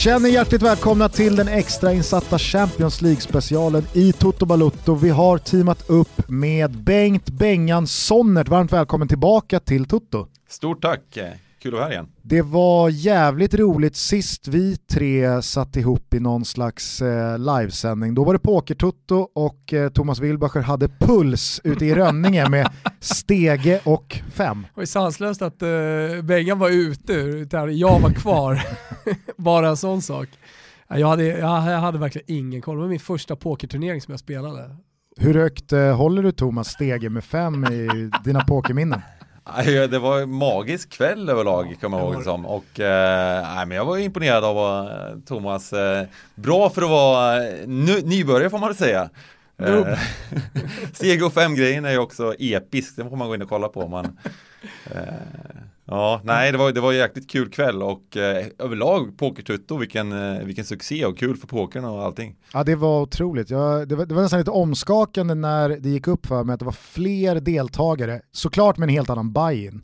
Känner hjärtligt välkomna till den extrainsatta Champions League-specialen i Toto Balutto. Vi har teamat upp med Bengt Bengan Sonnert. Varmt välkommen tillbaka till Toto. Stort tack, kul att vara här igen. Det var jävligt roligt sist vi tre satt ihop i någon slags eh, livesändning. Då var det Pokertutto och eh, Thomas Wilbacher hade puls ute i Rönninge med stege och fem. Det var sanslöst att eh, Bengan var ute, jag var kvar. Bara en sån sak. Jag hade, jag hade verkligen ingen koll, det var min första pokerturnering som jag spelade. Hur högt eh, håller du Thomas stege med fem i dina pokerminnen? Det var en magisk kväll överlag kommer jag ihåg det som. Och, eh, men jag var imponerad av uh, Thomas. Eh, bra för att vara eh, nybörjare får man väl säga. Eh, Steg och fem grejen är ju också episk, den får man gå in och kolla på. Man, eh, ja, nej, det var, det var en jäkligt kul kväll och eh, överlag Pokertutto, vilken, eh, vilken succé och kul för pokern och allting. Ja, det var otroligt. Jag, det, var, det var nästan lite omskakande när det gick upp för mig att det var fler deltagare, såklart med en helt annan buy-in,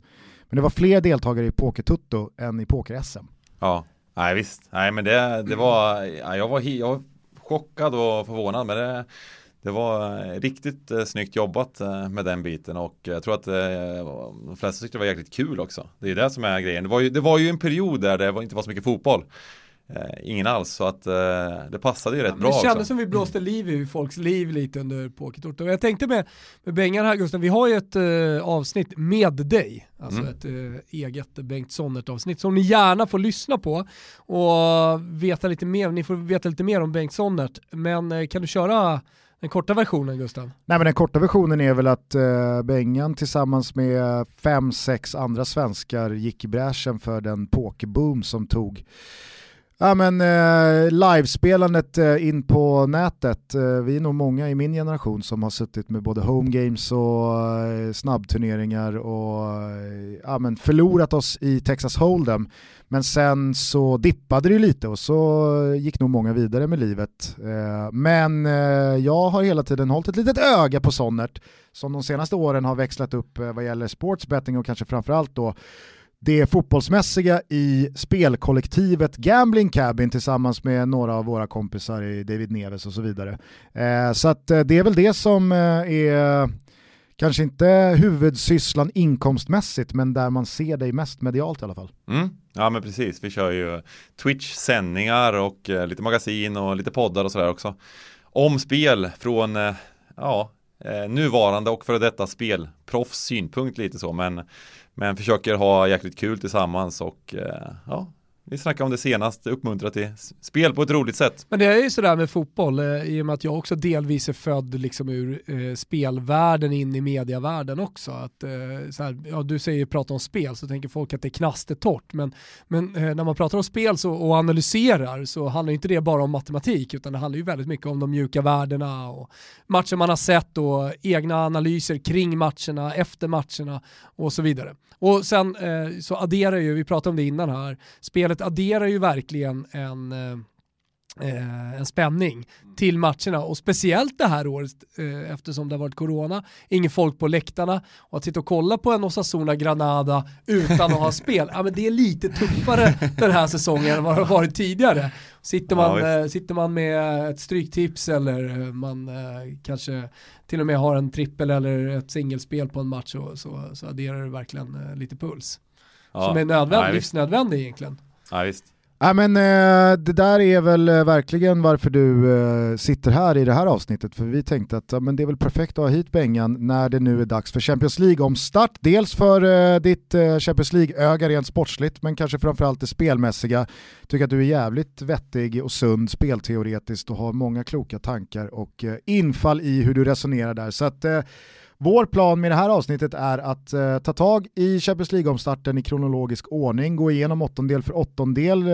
men det var fler deltagare i Pokertutto än i Poker-SM. Ja, nej visst. Nej, men det, det var, ja, jag, var jag var chockad och förvånad, men det det var eh, riktigt eh, snyggt jobbat eh, med den biten och jag tror att de flesta tyckte det var jäkligt kul också. Det är det som är grejen. Det var ju, det var ju en period där det inte var så mycket fotboll. ingen alls, så att det passade ju rätt ja, bra Det kändes också. som vi blåste liv i folks liv lite under Pokertort. Och jag tänkte med, med Bengan här Gustav, vi har ju ett uh, avsnitt med dig, alltså mm. ett uh, eget Bengt Sonnert avsnitt som ni gärna får lyssna på och veta lite mer, ni får veta lite mer om Bengt Sonnert. Men uh, kan du köra den korta versionen Gustav? Nej men den korta versionen är väl att eh, Bengan tillsammans med fem, sex andra svenskar gick i bräschen för den pokerboom som tog Ja men eh, livespelandet eh, in på nätet, eh, vi är nog många i min generation som har suttit med både home games och eh, snabbturneringar och eh, ja, men förlorat oss i Texas Hold'em. Men sen så dippade det lite och så gick nog många vidare med livet. Eh, men eh, jag har hela tiden hållit ett litet öga på Sonnert som de senaste åren har växlat upp eh, vad gäller sportsbetting och kanske framförallt då det fotbollsmässiga i spelkollektivet Gambling Cabin tillsammans med några av våra kompisar i David Neves och så vidare. Eh, så att, eh, det är väl det som eh, är kanske inte huvudsysslan inkomstmässigt men där man ser dig mest medialt i alla fall. Mm. Ja men precis, vi kör ju Twitch-sändningar och eh, lite magasin och lite poddar och sådär också. Om spel från eh, ja, eh, nuvarande och före detta spelproffs synpunkt lite så men men försöker ha jäkligt kul tillsammans och eh, ja, vi snackar om det senaste, uppmuntra till spel på ett roligt sätt. Men det är ju sådär med fotboll, eh, i och med att jag också delvis är född liksom ur eh, spelvärlden in i mediavärlden också. Att, eh, så här, ja, du säger prata om spel så tänker folk att det är knastertorrt, men, men eh, när man pratar om spel så, och analyserar så handlar inte det bara om matematik, utan det handlar ju väldigt mycket om de mjuka värdena och matcher man har sett och egna analyser kring matcherna, efter matcherna och så vidare. Och sen eh, så adderar ju, vi pratade om det innan här, spelet adderar ju verkligen en eh, eh, en spänning till matcherna. Och speciellt det här året eh, eftersom det har varit corona, ingen folk på läktarna. Och att sitta och kolla på en Osasuna Granada utan att ha spel, ja men det är lite tuffare den här säsongen än vad det har varit tidigare. Sitter man, ja, eh, sitter man med ett stryktips eller eh, man eh, kanske till och med har en trippel eller ett singelspel på en match så, så, så adderar det verkligen eh, lite puls. Ja. Som är nödvändig, livsnödvändig egentligen. Ja, visst. Ja, men, eh, det där är väl eh, verkligen varför du eh, sitter här i det här avsnittet. För vi tänkte att ja, men det är väl perfekt att ha hit Bengan när det nu är dags för Champions League-omstart. Dels för eh, ditt eh, Champions League-öga rent sportsligt men kanske framförallt det spelmässiga. Tycker att du är jävligt vettig och sund spelteoretiskt och har många kloka tankar och eh, infall i hur du resonerar där. Så att eh, vår plan med det här avsnittet är att eh, ta tag i Champions League-omstarten i kronologisk ordning, gå igenom åttondel för åttondel, eh,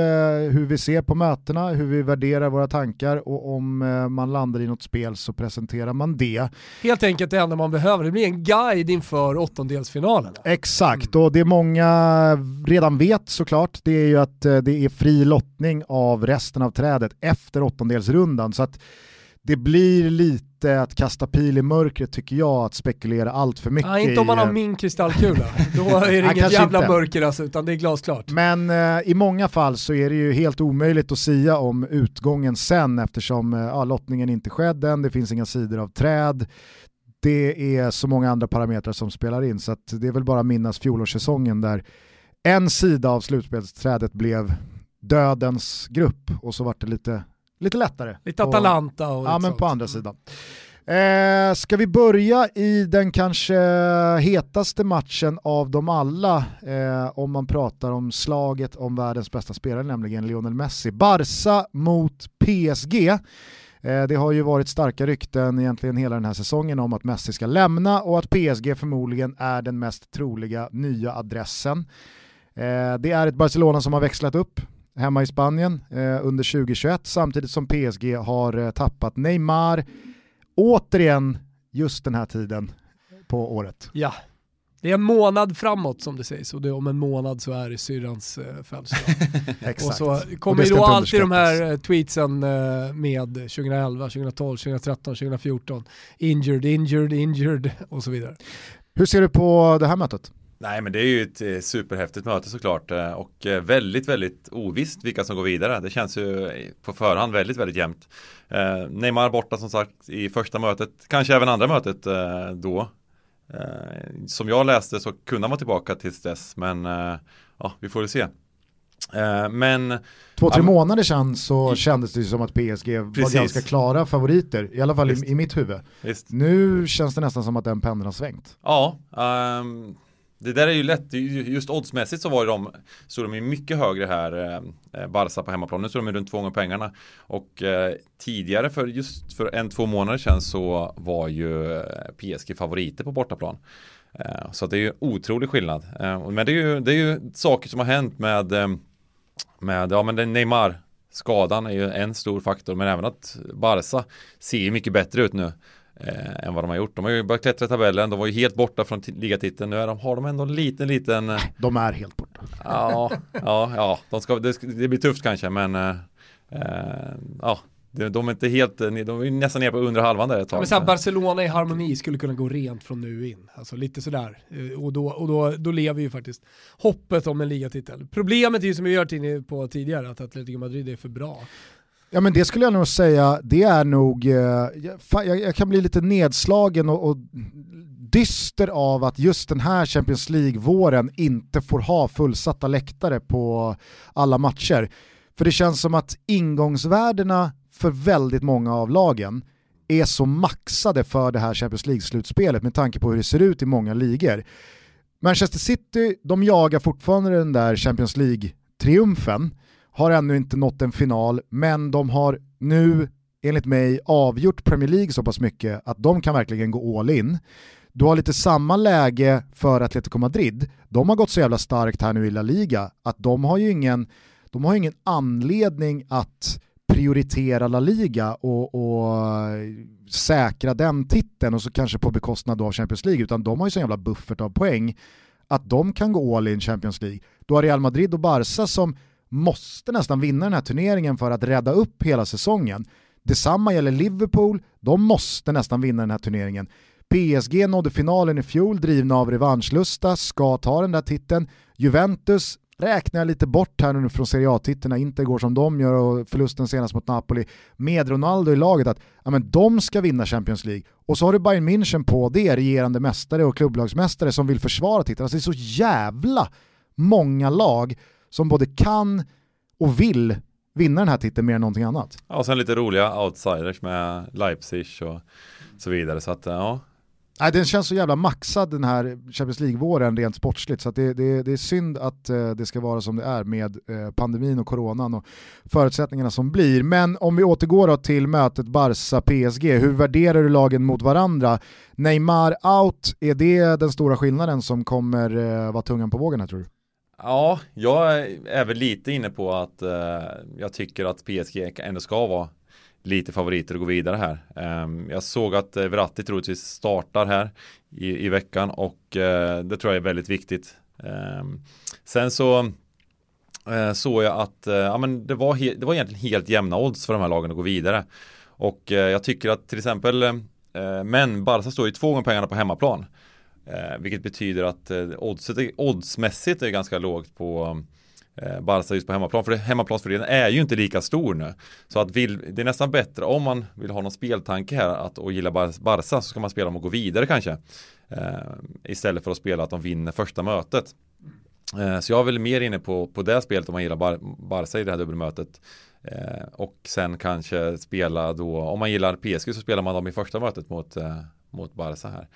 hur vi ser på mötena, hur vi värderar våra tankar och om eh, man landar i något spel så presenterar man det. Helt enkelt det enda man behöver, det blir en guide inför åttondelsfinalen. Exakt, och det många redan vet såklart, det är ju att eh, det är fri lottning av resten av trädet efter åttondelsrundan. Så att det blir lite att kasta pil i mörkret tycker jag, att spekulera allt för mycket. Ja, inte om man har min kristallkula, då är det inget jävla inte. mörker alltså, utan det är glasklart. Men eh, i många fall så är det ju helt omöjligt att sia om utgången sen eftersom eh, lottningen inte skedde än, det finns inga sidor av träd det är så många andra parametrar som spelar in så det är väl bara att minnas fjolårssäsongen där en sida av slutspelsträdet blev dödens grupp och så vart det lite, lite lättare. Lite Atalanta och Ja men på andra sidan. Eh, ska vi börja i den kanske hetaste matchen av dem alla eh, om man pratar om slaget om världens bästa spelare, nämligen Lionel Messi. Barca mot PSG. Eh, det har ju varit starka rykten egentligen hela den här säsongen om att Messi ska lämna och att PSG förmodligen är den mest troliga nya adressen. Eh, det är ett Barcelona som har växlat upp hemma i Spanien eh, under 2021 samtidigt som PSG har tappat Neymar återigen just den här tiden på året. Ja, det är en månad framåt som det sägs och det, om en månad så är det syrrans eh, födelsedag. och så kommer ju då alltid de här eh, tweetsen eh, med 2011, 2012, 2013, 2014. Injured, injured, injured och så vidare. Hur ser du på det här mötet? Nej men det är ju ett eh, superhäftigt möte såklart eh, och eh, väldigt väldigt ovisst vilka som går vidare. Det känns ju på förhand väldigt väldigt jämnt. Neymar borta som sagt i första mötet, kanske även andra mötet då. Som jag läste så kunde han vara tillbaka tills dess men ja, vi får väl se. Men Två, tre månader sedan så kändes det som att PSG precis. var ganska klara favoriter, i alla fall i, i, mitt huvud. Just. Nu känns det nästan som att den pendeln har svängt. Ja, um, det där är ju lätt, just oddsmässigt så var ju de, så de är mycket högre här, eh, eh, Barca på hemmaplan. Nu står de ju runt två gånger pengarna. Och eh, tidigare för just för en, två månader sedan så var ju eh, PSG favoriter på bortaplan. Eh, så det är ju otrolig skillnad. Eh, men det är, ju, det är ju saker som har hänt med, eh, med ja men Neymar Skadan är ju en stor faktor men även att Barca ser mycket bättre ut nu eh, än vad de har gjort. De har ju börjat klättra i tabellen, de var ju helt borta från ligatiteln. Nu är de, har de ändå en liten, liten... Eh, de är helt borta. Ja, ja, ja de ska, det, det blir tufft kanske, men eh, eh ja, de är inte helt, de är nästan nere på under halvan där ett tag. Men så här, Barcelona i harmoni skulle kunna gå rent från nu in. Alltså lite sådär. Eh, och då, och då, då lever ju faktiskt hoppet om en ligatitel. Problemet är ju som vi varit inne på tidigare, att Atletico Madrid är för bra. Ja men det skulle jag nog säga, det är nog, eh, jag, jag kan bli lite nedslagen och, och dyster av att just den här Champions League-våren inte får ha fullsatta läktare på alla matcher. För det känns som att ingångsvärdena för väldigt många av lagen är så maxade för det här Champions League-slutspelet med tanke på hur det ser ut i många ligor. Manchester City, de jagar fortfarande den där Champions League-triumfen har ännu inte nått en final, men de har nu enligt mig avgjort Premier League så pass mycket att de kan verkligen gå all in. Du har lite samma läge för Atletico Madrid. De har gått så jävla starkt här nu i La Liga att de har ju ingen, de har ingen anledning att prioritera La Liga och, och säkra den titeln och så kanske på bekostnad av Champions League utan de har ju så jävla buffert av poäng att de kan gå all in Champions League. Du har Real Madrid och Barca som måste nästan vinna den här turneringen för att rädda upp hela säsongen. Detsamma gäller Liverpool, de måste nästan vinna den här turneringen. PSG nådde finalen i fjol, drivna av revanschlusta, ska ta den där titeln. Juventus räknar jag lite bort här nu från Serie A-titeln inte går som de gör och förlusten senast mot Napoli med Ronaldo i laget att ja, men de ska vinna Champions League. Och så har du Bayern München på det, regerande mästare och klubblagsmästare som vill försvara titeln. Alltså det är så jävla många lag som både kan och vill vinna den här titeln mer än någonting annat. Ja, och sen lite roliga outsiders med Leipzig och så vidare. Så att, ja. Nej, den känns så jävla maxad den här Champions League-våren rent sportsligt så det, det, det, är synd att uh, det ska vara som det är med uh, pandemin och coronan och förutsättningarna som blir. Men om vi återgår till mötet Barca-PSG, hur värderar du lagen mot varandra? Neymar out, är det den stora skillnaden som kommer vara tungan på vågen här tror du? Ja, jag är väl lite inne på att eh, jag tycker att PSG ändå ska vara lite favoriter och gå vidare här. Eh, jag såg att eh, Verratti troligtvis startar här i, i veckan och eh, det tror jag är väldigt viktigt. Ehm, sen så eh, såg jag att eh, ja, men det, var det var egentligen helt jämna odds för de här lagen att gå vidare. Och eh, jag tycker att till exempel, eh, men Barca står ju två gånger pengarna på hemmaplan. Eh, vilket betyder att eh, oddset, oddsmässigt är ganska lågt på eh, Barca just på hemmaplan. För hemmaplansfördelen är ju inte lika stor nu. Så att vill, det är nästan bättre om man vill ha någon speltanke här att, och gilla Barca så ska man spela om att gå vidare kanske. Eh, istället för att spela att de vinner första mötet. Eh, så jag är väl mer inne på, på det spelet om man gillar Bar Barca i det här dubbelmötet. Eh, och sen kanske spela då, om man gillar PSG så spelar man dem i första mötet mot, eh, mot Barca här.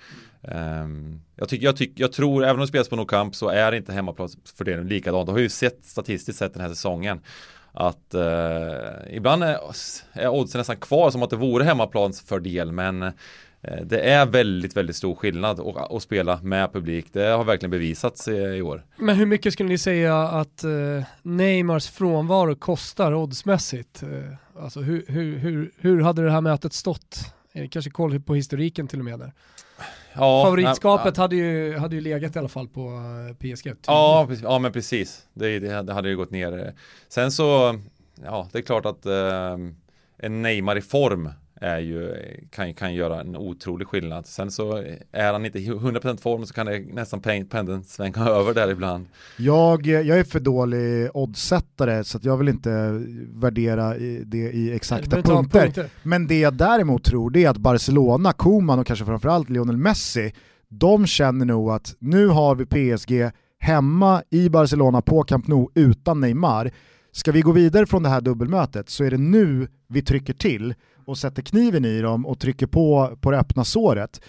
Um, jag, tyck, jag, tyck, jag tror, även om det spelas på Nou Camp så är inte hemmaplansfördelen likadant. Det har ju sett statistiskt sett den här säsongen att eh, ibland är, är oddsen nästan kvar som att det vore hemmaplansfördel men Eh, det är väldigt, väldigt stor skillnad att, spela med publik. Det har verkligen bevisats i år. Men hur mycket skulle ni säga att eh, Neymars frånvaro kostar oddsmässigt? Eh, alltså hur, hur, hur, hur hade det här mötet stått? Kanske koll på historiken till och med där. Ja, Favoritskapet ja, hade, ju, hade ju legat i alla fall på eh, PSG. Ja, ja, men precis. Det, det, hade ju gått ner. Sen så, ja, det är klart att eh, en Neymar i form är ju, kan, kan göra en otrolig skillnad. Sen så är han inte 100% form så kan det nästan pendeln svänga över där ibland. Jag, jag är för dålig oddsättare så jag vill inte värdera det i exakta punkter. punkter. Men det jag däremot tror det är att Barcelona, Koman och kanske framförallt Lionel Messi, de känner nog att nu har vi PSG hemma i Barcelona på Camp Nou utan Neymar. Ska vi gå vidare från det här dubbelmötet så är det nu vi trycker till och sätter kniven i dem och trycker på på det öppna såret.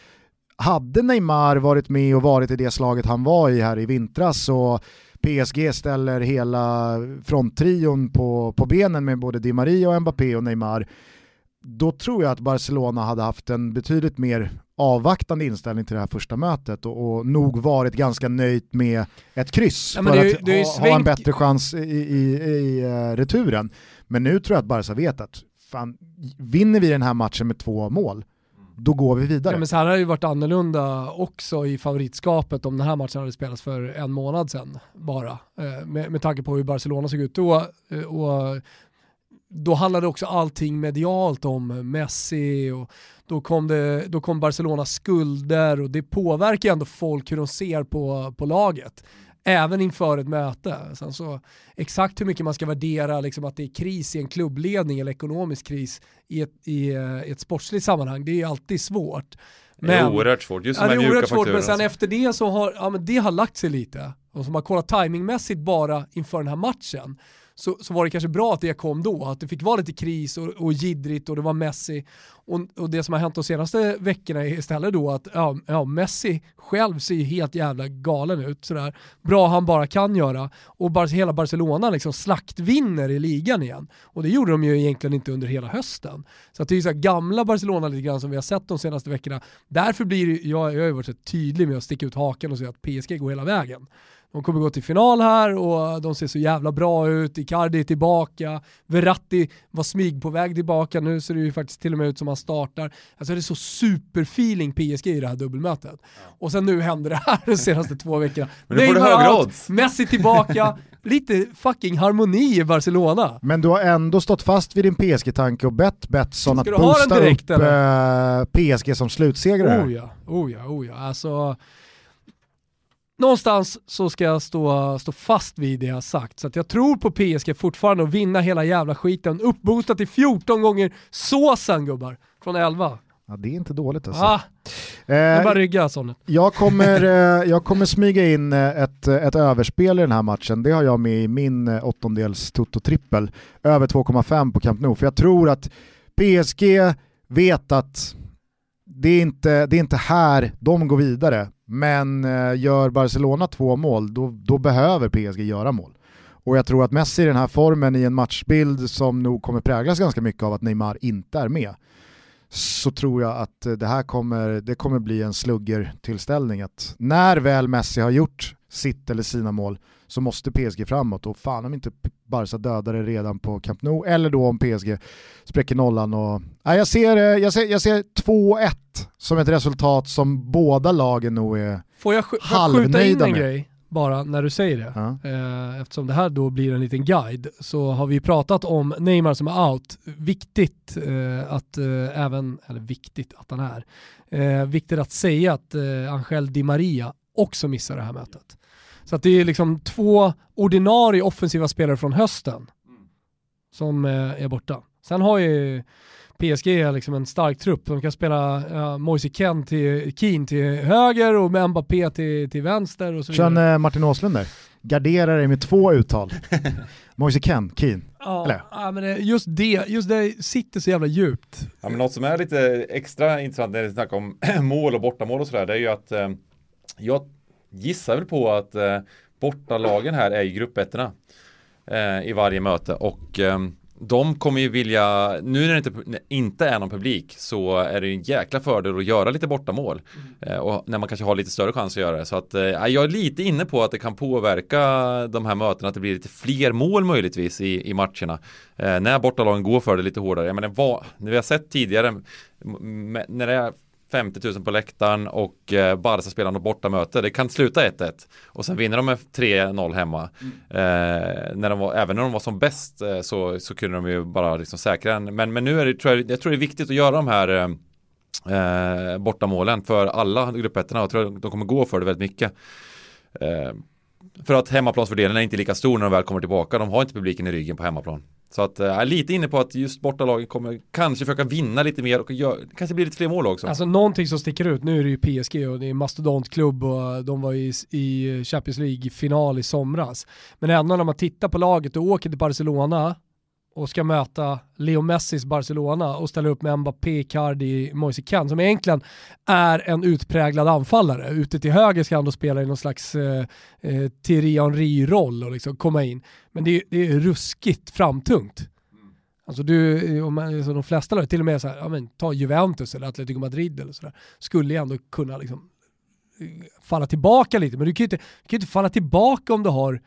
Hade Neymar varit med och varit i det slaget han var i här i vintras och PSG ställer hela fronttrion på, på benen med både Di Maria och Mbappé och Neymar, då tror jag att Barcelona hade haft en betydligt mer avvaktande inställning till det här första mötet och, och nog varit ganska nöjt med ett kryss ja, för det, att det ha, ha, en bättre chans i, i, i uh, returen. Men nu tror jag att Barca vet att fan, vinner vi den här matchen med två mål, då går vi vidare. Ja, men så här har det ju varit annorlunda också i favoritskapet om den här matchen hade spelats för en månad sedan bara. Eh, med, med tanke på hur Barcelona såg ut då. Eh, och då handlade också allting medialt om Messi och då kom, det, då kom Barcelonas skulder och det påverkar ändå folk hur de ser på, på laget även inför ett möte. Sen så, exakt hur mycket man ska värdera liksom, att det är kris i en klubbledning eller ekonomisk kris i ett, i, eh, i ett sportsligt sammanhang, det är alltid svårt. Men, det är oerhört svårt, just ja, det är oerhört svårt, men sen efter det så har ja, men det har lagt sig lite. Och som man kollar timingmässigt bara inför den här matchen så, så var det kanske bra att det kom då, att det fick vara lite kris och, och jiddrigt och det var Messi. Och, och det som har hänt de senaste veckorna är istället då att ja, ja, Messi själv ser ju helt jävla galen ut, sådär bra han bara kan göra. Och bara, hela Barcelona liksom slaktvinner i ligan igen. Och det gjorde de ju egentligen inte under hela hösten. Så att det är ju så gamla Barcelona lite grann som vi har sett de senaste veckorna. Därför blir det, jag, jag har ju varit så tydlig med att sticka ut haken och säga att PSG går hela vägen. De kommer gå till final här och de ser så jävla bra ut. Icardi är tillbaka, Verratti var smyg på väg tillbaka, nu ser det ju faktiskt till och med ut som han startar. Alltså det är så superfeeling PSG i det här dubbelmötet. Och sen nu händer det här de senaste två veckorna. Men nu får du högre odds. Messi tillbaka, lite fucking harmoni i Barcelona. Men du har ändå stått fast vid din PSG-tanke och bett Betsson att boosta direkt, upp äh, PSG som slutsegrare. Oh ja, oh ja, oh ja. Alltså, någonstans så ska jag stå, stå fast vid det jag sagt. Så att jag tror på PSG fortfarande att vinna hela jävla skiten. Uppboostat till 14 gånger såsen gubbar, från 11. Ja, det är inte dåligt alltså. Ah, eh, bara rygga sånt. Jag kommer, eh, jag kommer smyga in eh, ett, ett överspel i den här matchen. Det har jag med i min åttondels Toto-trippel. Över 2,5 på Camp Nou. För jag tror att PSG vet att det är, inte, det är inte här de går vidare. Men eh, gör Barcelona två mål, då, då behöver PSG göra mål. Och jag tror att Messi i den här formen i en matchbild som nog kommer präglas ganska mycket av att Neymar inte är med, så tror jag att eh, det här kommer, det kommer bli en slugger-tillställning. Att när väl Messi har gjort sitt eller sina mål så måste PSG framåt och fan om inte Barca dödar det redan på Camp Nou eller då om PSG spräcker nollan. Och, nej, jag ser, eh, jag ser, jag ser 2-1 som ett resultat som båda lagen nog är Får jag, sk halvnöjda skjuta in en med. grej? bara när du säger det, ja. eh, eftersom det här då blir en liten guide, så har vi pratat om Neymar som är out. Viktigt eh, att eh, även, eller viktigt att han är, viktigt att säga att Angel Di Maria också missar det här mötet. Så att det är liksom två ordinarie offensiva spelare från hösten som eh, är borta. Sen har ju PSG liksom en stark trupp. De kan spela uh, Moise Ken till, Keen till höger och med Mbappé till, till vänster. Och så Känn uh, Martin Åslund där. Gardera dig med två uttal. Moise Ken, Keen. Ja, ja, men just, det, just det sitter så jävla djupt. Ja, men något som är lite extra intressant när det snackar om mål och bortamål och sådär, det är ju att eh, jag gissar väl på att eh, bortalagen här är i gruppettorna eh, i varje möte och eh, de kommer ju vilja, nu när det inte, inte är någon publik så är det ju en jäkla fördel att göra lite bortamål. Mm. Eh, och när man kanske har lite större chans att göra det. Så att eh, jag är lite inne på att det kan påverka de här mötena, att det blir lite fler mål möjligtvis i, i matcherna. Eh, när bortalagen går för det lite hårdare. Jag menar, vad, när vi har sett tidigare, när det är 50 000 på läktaren och eh, Barca spelar något bortamöte. Det kan sluta 1-1 och sen vinner de med 3-0 hemma. Mm. Eh, när de var, även när de var som bäst eh, så, så kunde de ju bara liksom säkra en. Men, men nu är det, tror jag, jag tror det är viktigt att göra de här eh, eh bortamålen för alla gruppettorna och jag tror de kommer gå för det väldigt mycket. Eh, för att hemmaplansfördelen är inte lika stor när de väl kommer tillbaka. De har inte publiken i ryggen på hemmaplan. Så att eh, jag är lite inne på att just bortalagen kommer kanske försöka vinna lite mer och gör, kanske blir lite fler mål också. Alltså någonting som sticker ut, nu är det ju PSG och det är mastodontklubb och de var i, i Champions League-final i somras. Men ändå när man tittar på laget och åker till Barcelona och ska möta Leo Messis Barcelona och ställer upp med Mbappé, Cardi, Moise Kean som egentligen är en utpräglad anfallare. Ute till höger ska han då spela i någon slags eh, eh, Thierry Henry-roll och liksom komma in. Men det är, det är ruskigt framtungt. Alltså du, eh, om man, alltså de flesta lag, till och med så här, ja, men, ta Juventus eller Atletico Madrid eller sådär, skulle ju ändå kunna liksom eh, falla tillbaka lite. Men du kan ju inte, du kan inte falla tillbaka om du har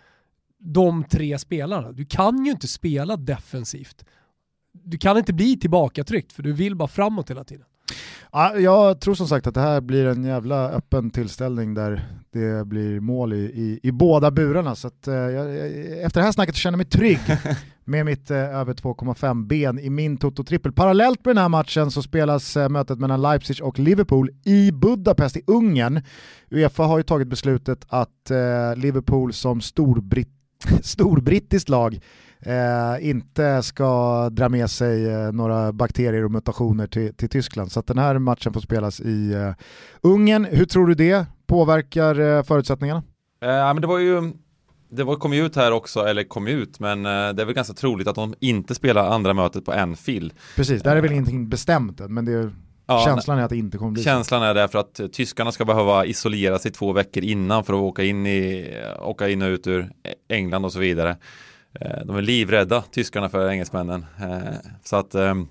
de tre spelarna. Du kan ju inte spela defensivt. Du kan inte bli tillbakatryckt för du vill bara framåt hela tiden. Ja, jag tror som sagt att det här blir en jävla öppen tillställning där det blir mål i, i, i båda burarna. Så att, eh, jag, efter det här snacket känner jag mig trygg med mitt eh, över 2,5 ben i min Toto-trippel. Parallellt med den här matchen så spelas eh, mötet mellan Leipzig och Liverpool i Budapest i Ungern. Uefa har ju tagit beslutet att eh, Liverpool som storbritt storbrittiskt lag eh, inte ska dra med sig eh, några bakterier och mutationer till, till Tyskland. Så att den här matchen får spelas i eh, Ungern. Hur tror du det påverkar eh, förutsättningarna? Eh, men det var ju det var, kom ju ut här också, eller kom ut, men eh, det är väl ganska troligt att de inte spelar andra mötet på en fil. Precis, där är väl ingenting bestämt än, men det är Ja, känslan är att det inte kommer bli Känslan är därför att tyskarna ska behöva isolera sig två veckor innan för att åka in, i, åka in och ut ur England och så vidare. Eh, de är livrädda, tyskarna, för engelsmännen. Eh, så att ehm,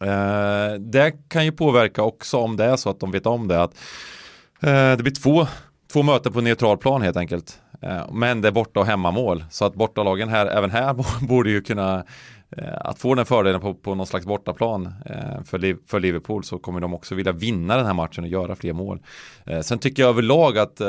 eh, det kan ju påverka också om det är så att de vet om det. Att det blir två, två möten på neutral plan helt enkelt. Men det är borta och hemmamål. Så att bortalagen här, även här borde ju kunna Eh, Eh, att få den fördelen på, på någon slags bortaplan eh, för, för Liverpool så kommer de också vilja vinna den här matchen och göra fler mål. Eh, sen tycker jag överlag att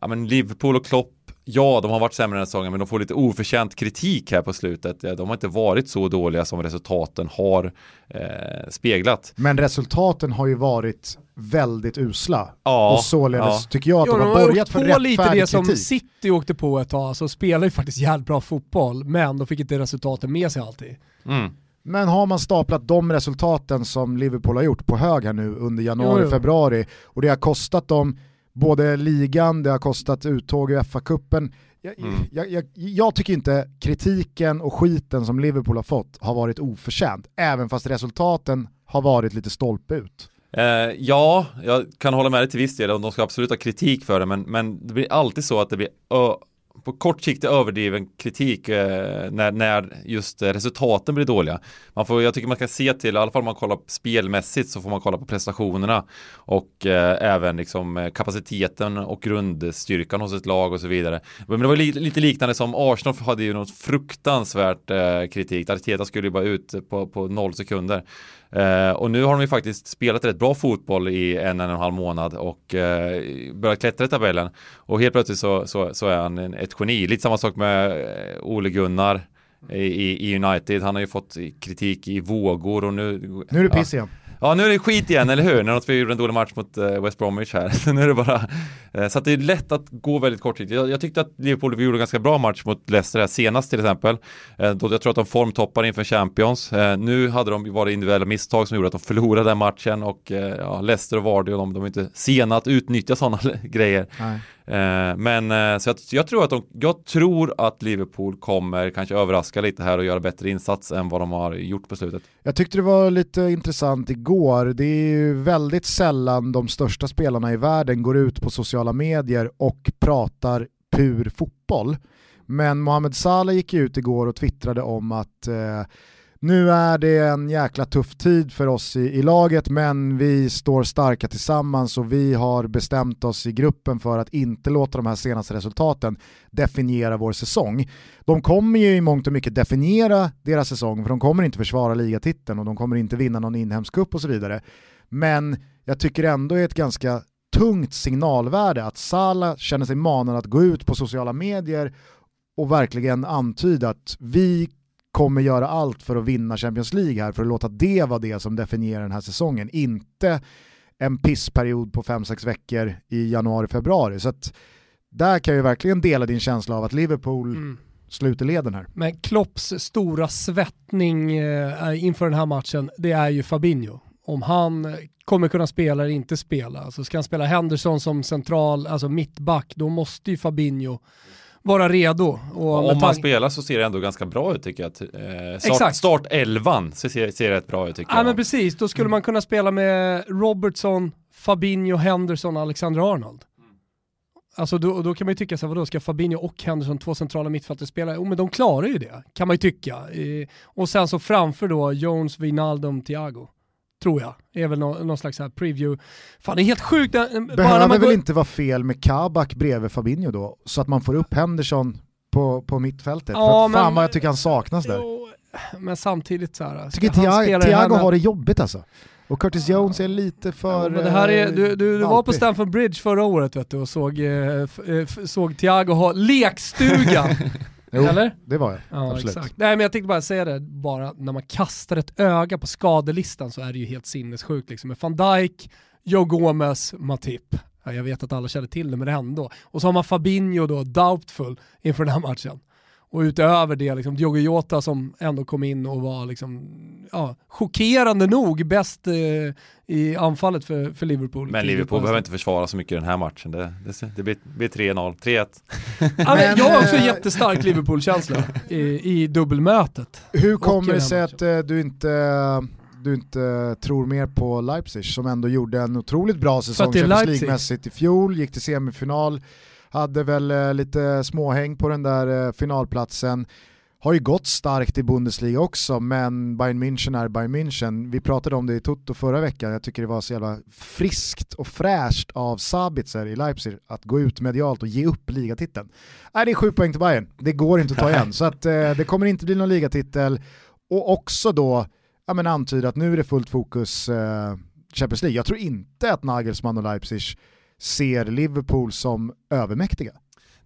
ja, men Liverpool och Klopp Ja, de har varit sämre den här säsongen, men de får lite oförtjänt kritik här på slutet. De har inte varit så dåliga som resultaten har eh, speglat. Men resultaten har ju varit väldigt usla. Ja, och således ja. tycker jag att jo, de har börjat för rättfärdig lite det som City åkte på ett tag, så spelar ju faktiskt jävligt bra fotboll, men de fick inte resultaten med sig alltid. Mm. Men har man staplat de resultaten som Liverpool har gjort på hög här nu under januari, februari och det har kostat dem både ligan, det har kostat uttåg i FA-cupen. Jag, mm. jag, jag, jag, tycker inte kritiken och skiten som Liverpool har fått har varit oförtjänt, även fast resultaten har varit lite stolpe ut. Eh, ja, jag kan hålla med dig till viss del, de ska absolut ha kritik för det, men, men det blir alltid så att det blir på kort sikt överdriven kritik eh, när, när just eh, resultaten blir dåliga. Man får, jag tycker man ska se till, i alla fall om man kollar spelmässigt så får man kolla på prestationerna och eh, även liksom eh, kapaciteten och grundstyrkan hos ett lag och så vidare. Men det var li lite liknande som Arsenal hade ju något fruktansvärt eh, kritik. Arteta skulle ju bara ut på, på noll sekunder. Eh, och nu har de ju faktiskt spelat rätt bra fotboll i en, en och en halv månad och eh, börjat klättra i tabellen. Och helt plötsligt så, så, så är han ett geni. Lite samma sak med eh, Ole Gunnar i, i, United. Han har ju fått kritik i vågor och nu... Nu är det piss igen. Ja, Ja, nu är det skit igen, eller hur? När de gjorde en dålig match mot eh, West Bromwich här. Så nu är det bara... Eh, så att det är lätt att gå väldigt kortsiktigt. Jag, jag tyckte att Liverpool gjorde en ganska bra match mot Leicester här senast till exempel. Eh, då jag tror att de formtoppar inför Champions. nu hade de varit individuella misstag som gjorde att de förlorade den matchen och ja, Leicester och Vardy och de, de är inte sena att utnyttja sådana grejer. Nej. Eh, men eh, så jag, jag, tror att de, jag tror att Liverpool kommer kanske överraska lite här och göra bättre insats än vad de har gjort på slutet. Jag tyckte det var lite intressant igår. Det är ju väldigt sällan de största spelarna i världen går ut på sociala medier och pratar pur fotboll. Men Mohamed Salah gick ut igår och twittrade om att eh, nu är det en jäkla tuff tid för oss i, i, laget men vi står starka tillsammans och vi har bestämt oss i gruppen för att inte låta de här senaste resultaten definiera vår säsong. De kommer ju i mångt och mycket definiera deras säsong för de kommer inte försvara ligatiteln och de kommer inte vinna någon inhemsk cup och så vidare. Men jag tycker ändå är ett ganska tungt signalvärde att Sala känner sig manad att gå ut på sociala medier och verkligen antyda att vi kommer göra allt för att vinna Champions League här för att låta det vara det som definierar den här säsongen, inte en pissperiod på 5-6 veckor i januari-februari. Så att där kan jag verkligen dela din känsla av att Liverpool mm. sluter leden här. Men Klopps stora svettning eh, inför den här matchen, det är ju Fabinho. Om han kommer kunna spela eller inte spela, så alltså ska han spela Henderson som central, alltså mittback, då måste ju Fabinho vara redo. Och om man spelar så ser det ändå ganska bra ut tycker jag. Eh, start, Exakt. start 11 så ser, ser det rätt bra ut tycker ja, jag. men precis, då skulle man kunna spela med Robertson, Fabinho, Henderson, Alexander Arnold. Alltså då, då kan man ju tycka så här, vadå, ska Fabinho och Henderson, två centrala mittfältare spela? Jo men de klarar ju det, kan man ju tycka. Eh, och sen så framför då Jones, Wijnaldum, Thiago tror jag. Det är väl någon, någon slags här preview. Fan det är helt sjukt. Behöver det väl inte vara fel med Kabak bredvid Fabinho då? Så att man får upp Henderson på, på mittfältet. Ja, För fan vad jag tycker han saknas där. Jo, men samtidigt så här. Tycker Thiago, Thiago har det jobbigt alltså. Och Curtis Jones är lite för... Ja, det här är, du du, du var på Stamford Bridge förra året vet du, och såg, eh, eh såg Thiago ha lekstuga Jo, Eller? det var jag. Ja, Absolut. Exakt. Nej men jag tänkte bara säga det, bara när man kastar ett öga på skadelistan så är det ju helt sinnessjukt liksom. Med van Dijk, Joe Gomez, Matip. Ja, jag vet att alla känner till det men ändå. Och så har man Fabinho då, doubtful inför den här matchen. Och utöver det, liksom, Diogo Jota som ändå kom in och var liksom, ja, chockerande nog bäst eh, i anfallet för, för Liverpool. Men Liverpool behöver inte försvara så mycket i den här matchen. Det, det, det blir, blir 3-0, 3-1. ja, jag har också jättestark Liverpool-känsla i, i dubbelmötet. Hur kommer det sig att uh, du inte du inte tror mer på Leipzig som ändå gjorde en otroligt bra säsong Champions League-mässigt i fjol, gick till semifinal, hade väl eh, lite småhäng på den där eh, finalplatsen. Har ju gått starkt i Bundesliga också, men Bayern München är Bayern München. Vi pratade om det i Toto förra veckan, jag tycker det var så jävla friskt och fräscht av Sabitzer i Leipzig att gå ut medialt och ge upp ligatiteln. Nej, det är sju poäng till Bayern, det går inte att ta igen. Så att, eh, det kommer inte bli någon ligatitel. Och också då ja, men antyda att nu är det fullt fokus eh, Champions League. Jag tror inte att Nagelsmann och Leipzig ser Liverpool som övermäktiga.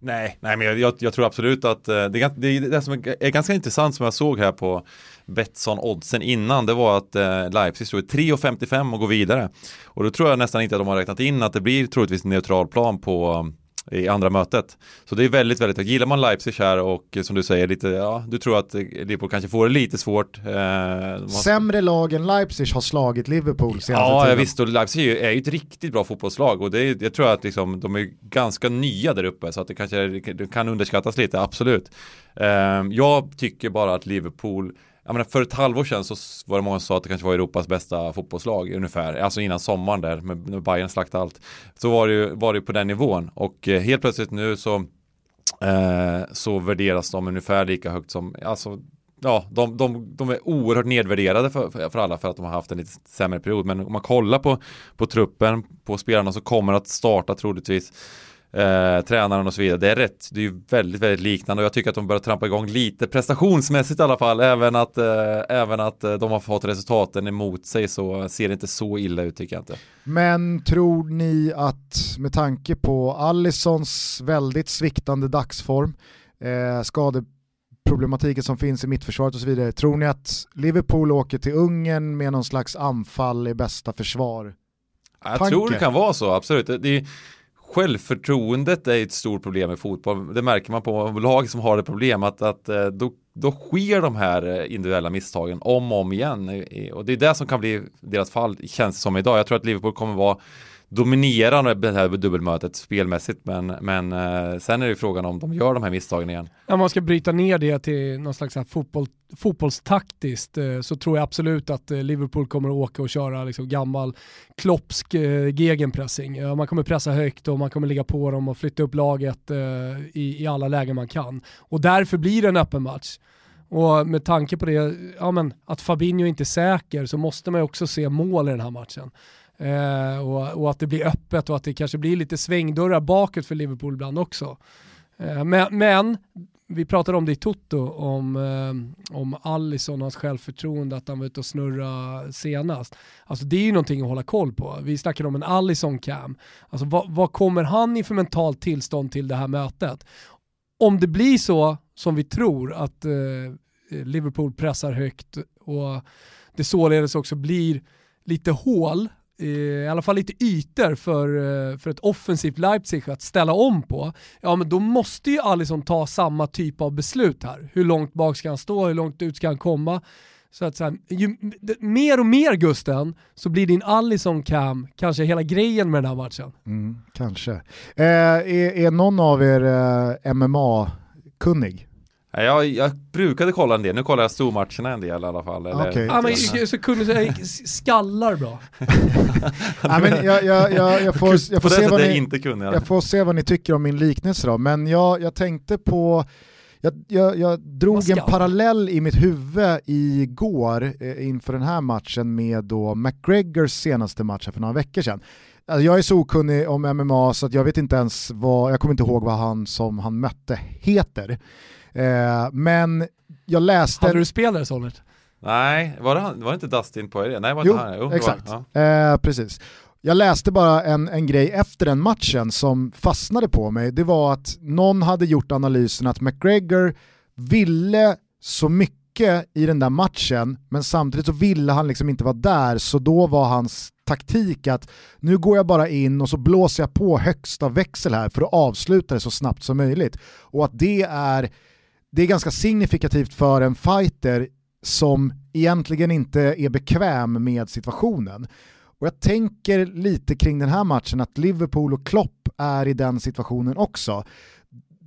Nej, nej men jag, jag, jag tror absolut att eh, det, det, det som är, ganska intressant som jag såg här på Betsson-oddsen innan det var att eh, Leipzig stod 3,55 och går vidare. Och då tror jag nästan inte att de har räknat in att det blir troligtvis neutral plan på i andra mötet. Så det är väldigt, väldigt, gillar man Leipzig här och som du säger, lite, ja, du tror att Liverpool kanske får det lite svårt. Eh, Sämre lag än Leipzig har slagit Liverpool senaste Ja, tiden. visst, och Leipzig är ju ett riktigt bra fotbollslag och det är, jag tror att liksom, de är ganska nya där uppe så att det kanske det kan underskattas lite, absolut. Eh, jag tycker bara att Liverpool jag menar, för ett halvår sedan så var det många som sa att det kanske var Europas bästa fotbollslag ungefär, alltså innan sommaren där med, Bayern slaktade allt. Så var det ju var det på den nivån och eh, helt plötsligt nu så eh, så värderas de ungefär lika högt som, alltså ja, de, de, de är oerhört nedvärderade för, för alla för att de har haft en lite sämre period. Men om man kollar på, på truppen, på spelarna som kommer att starta troligtvis eh, tränaren och så vidare. Det är rätt, det är ju väldigt, väldigt liknande och jag tycker att de börjar trampa igång lite prestationsmässigt i alla fall. Även att, eh, även att eh, de har fått resultaten emot sig så ser det inte så illa ut tycker jag inte. Men tror ni att med tanke på Allisons väldigt sviktande dagsform, eh, skadeproblematiken som finns i mittförsvaret och så vidare, tror ni att Liverpool åker till Ungern med någon slags anfall i bästa försvar? Jag Tanke. tror det kan vara så, absolut. Det, det, självförtroendet är ett stort problem i fotboll. Det märker man på lag som har det problem att, att eh, då, då sker de här eh, individuella misstagen om och om igen. Och det är det som kan bli deras fall, känns det som idag. Jag tror att Liverpool kommer vara dominerande det här dubbelmötet spelmässigt men, men eh, sen är det frågan om de gör de här misstagen igen. Om man ska bryta ner det till någon slags fotboll, fotbollstaktiskt eh, så tror jag absolut att eh, Liverpool kommer att åka och köra liksom gammal kloppsk eh, gegenpressing. Eh, man kommer pressa högt och man kommer ligga på dem och flytta upp laget eh, i, i alla lägen man kan. Och därför blir det en öppen match. Och med tanke på det, ja men, att Fabinho inte är säker så måste man ju också se mål i den här matchen. Eh, och, och, att det blir öppet och att det kanske blir lite svängdörrar bakåt för Liverpool ibland också. Eh, men, men, vi pratade om det i Toto, om, eh, om Allison och hans självförtroende, att han var ute och snurra senast. Alltså det är ju någonting att hålla koll på. Vi snackade om en Allison-cam. Alltså vad, vad kommer han i för mentalt tillstånd till det här mötet? Om det blir så som vi tror, att eh, Liverpool pressar högt och det således också blir lite hål Eh, i alla fall lite ytor för, eh, för ett offensivt Leipzig att ställa om på, ja men då måste ju Alisson ta samma typ av beslut här. Hur långt bak ska han stå, hur långt ut ska han komma? Så att så här, ju, mer och mer Gusten så blir din Alisson cam kanske hela grejen med den här matchen. Mm, kanske. Eh, är, är någon av er eh, MMA-kunnig? Jag, jag brukade kolla en del, nu kollar jag stormatcherna en del i alla fall. Eller, okay. ja, men, så kunde säga skallar bra. ja, men jag, jag, jag, jag, får, jag, får se vad ni, inte kunde, jag får se vad ni tycker om min liknelse då, men jag, jag tänkte på jag, jag, jag drog en parallell i mitt huvud igår eh, inför den här matchen med då McGregors senaste match för några veckor sedan. Alltså jag är så okunnig om MMA så att jag vet inte ens vad, jag kommer inte ihåg vad han som han mötte heter. Eh, men jag läste... Hade du spelare Solert? Nej, var det, var det inte Dustin på det? Nej, var jo, han? jo, exakt. Var, ja. eh, precis. Jag läste bara en, en grej efter den matchen som fastnade på mig. Det var att någon hade gjort analysen att McGregor ville så mycket i den där matchen, men samtidigt så ville han liksom inte vara där, så då var hans taktik att nu går jag bara in och så blåser jag på högsta växel här för att avsluta det så snabbt som möjligt. Och att det är det är ganska signifikativt för en fighter som egentligen inte är bekväm med situationen. Och jag tänker lite kring den här matchen att Liverpool och Klopp är i den situationen också.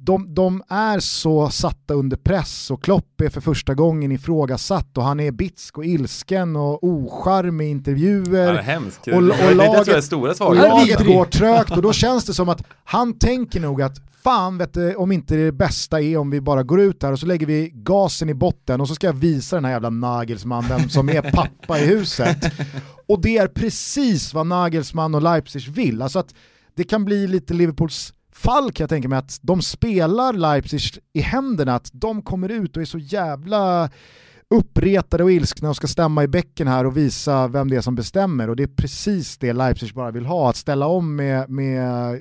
De, de, är så satta under press och Klopp är för första gången ifrågasatt och han är bitsk och ilsken och ocharmig i intervjuer. Ja, hemskt. Och, och, laget, det är stora laget går trögt och då känns det som att han tänker nog att fan vet du, om inte det bästa är om vi bara går ut här och så lägger vi gasen i botten och så ska jag visa den här jävla Nagelsmann vem som är pappa i huset. Och det är precis vad Nagelsmann och Leipzig vill. Alltså att det kan bli lite Liverpools fall kan jag tänka mig att de spelar Leipzig i händerna, att de kommer ut och är så jävla uppretade och ilskna och ska stämma i bäcken här och visa vem det är som bestämmer och det är precis det Leipzig bara vill ha, att ställa om med, med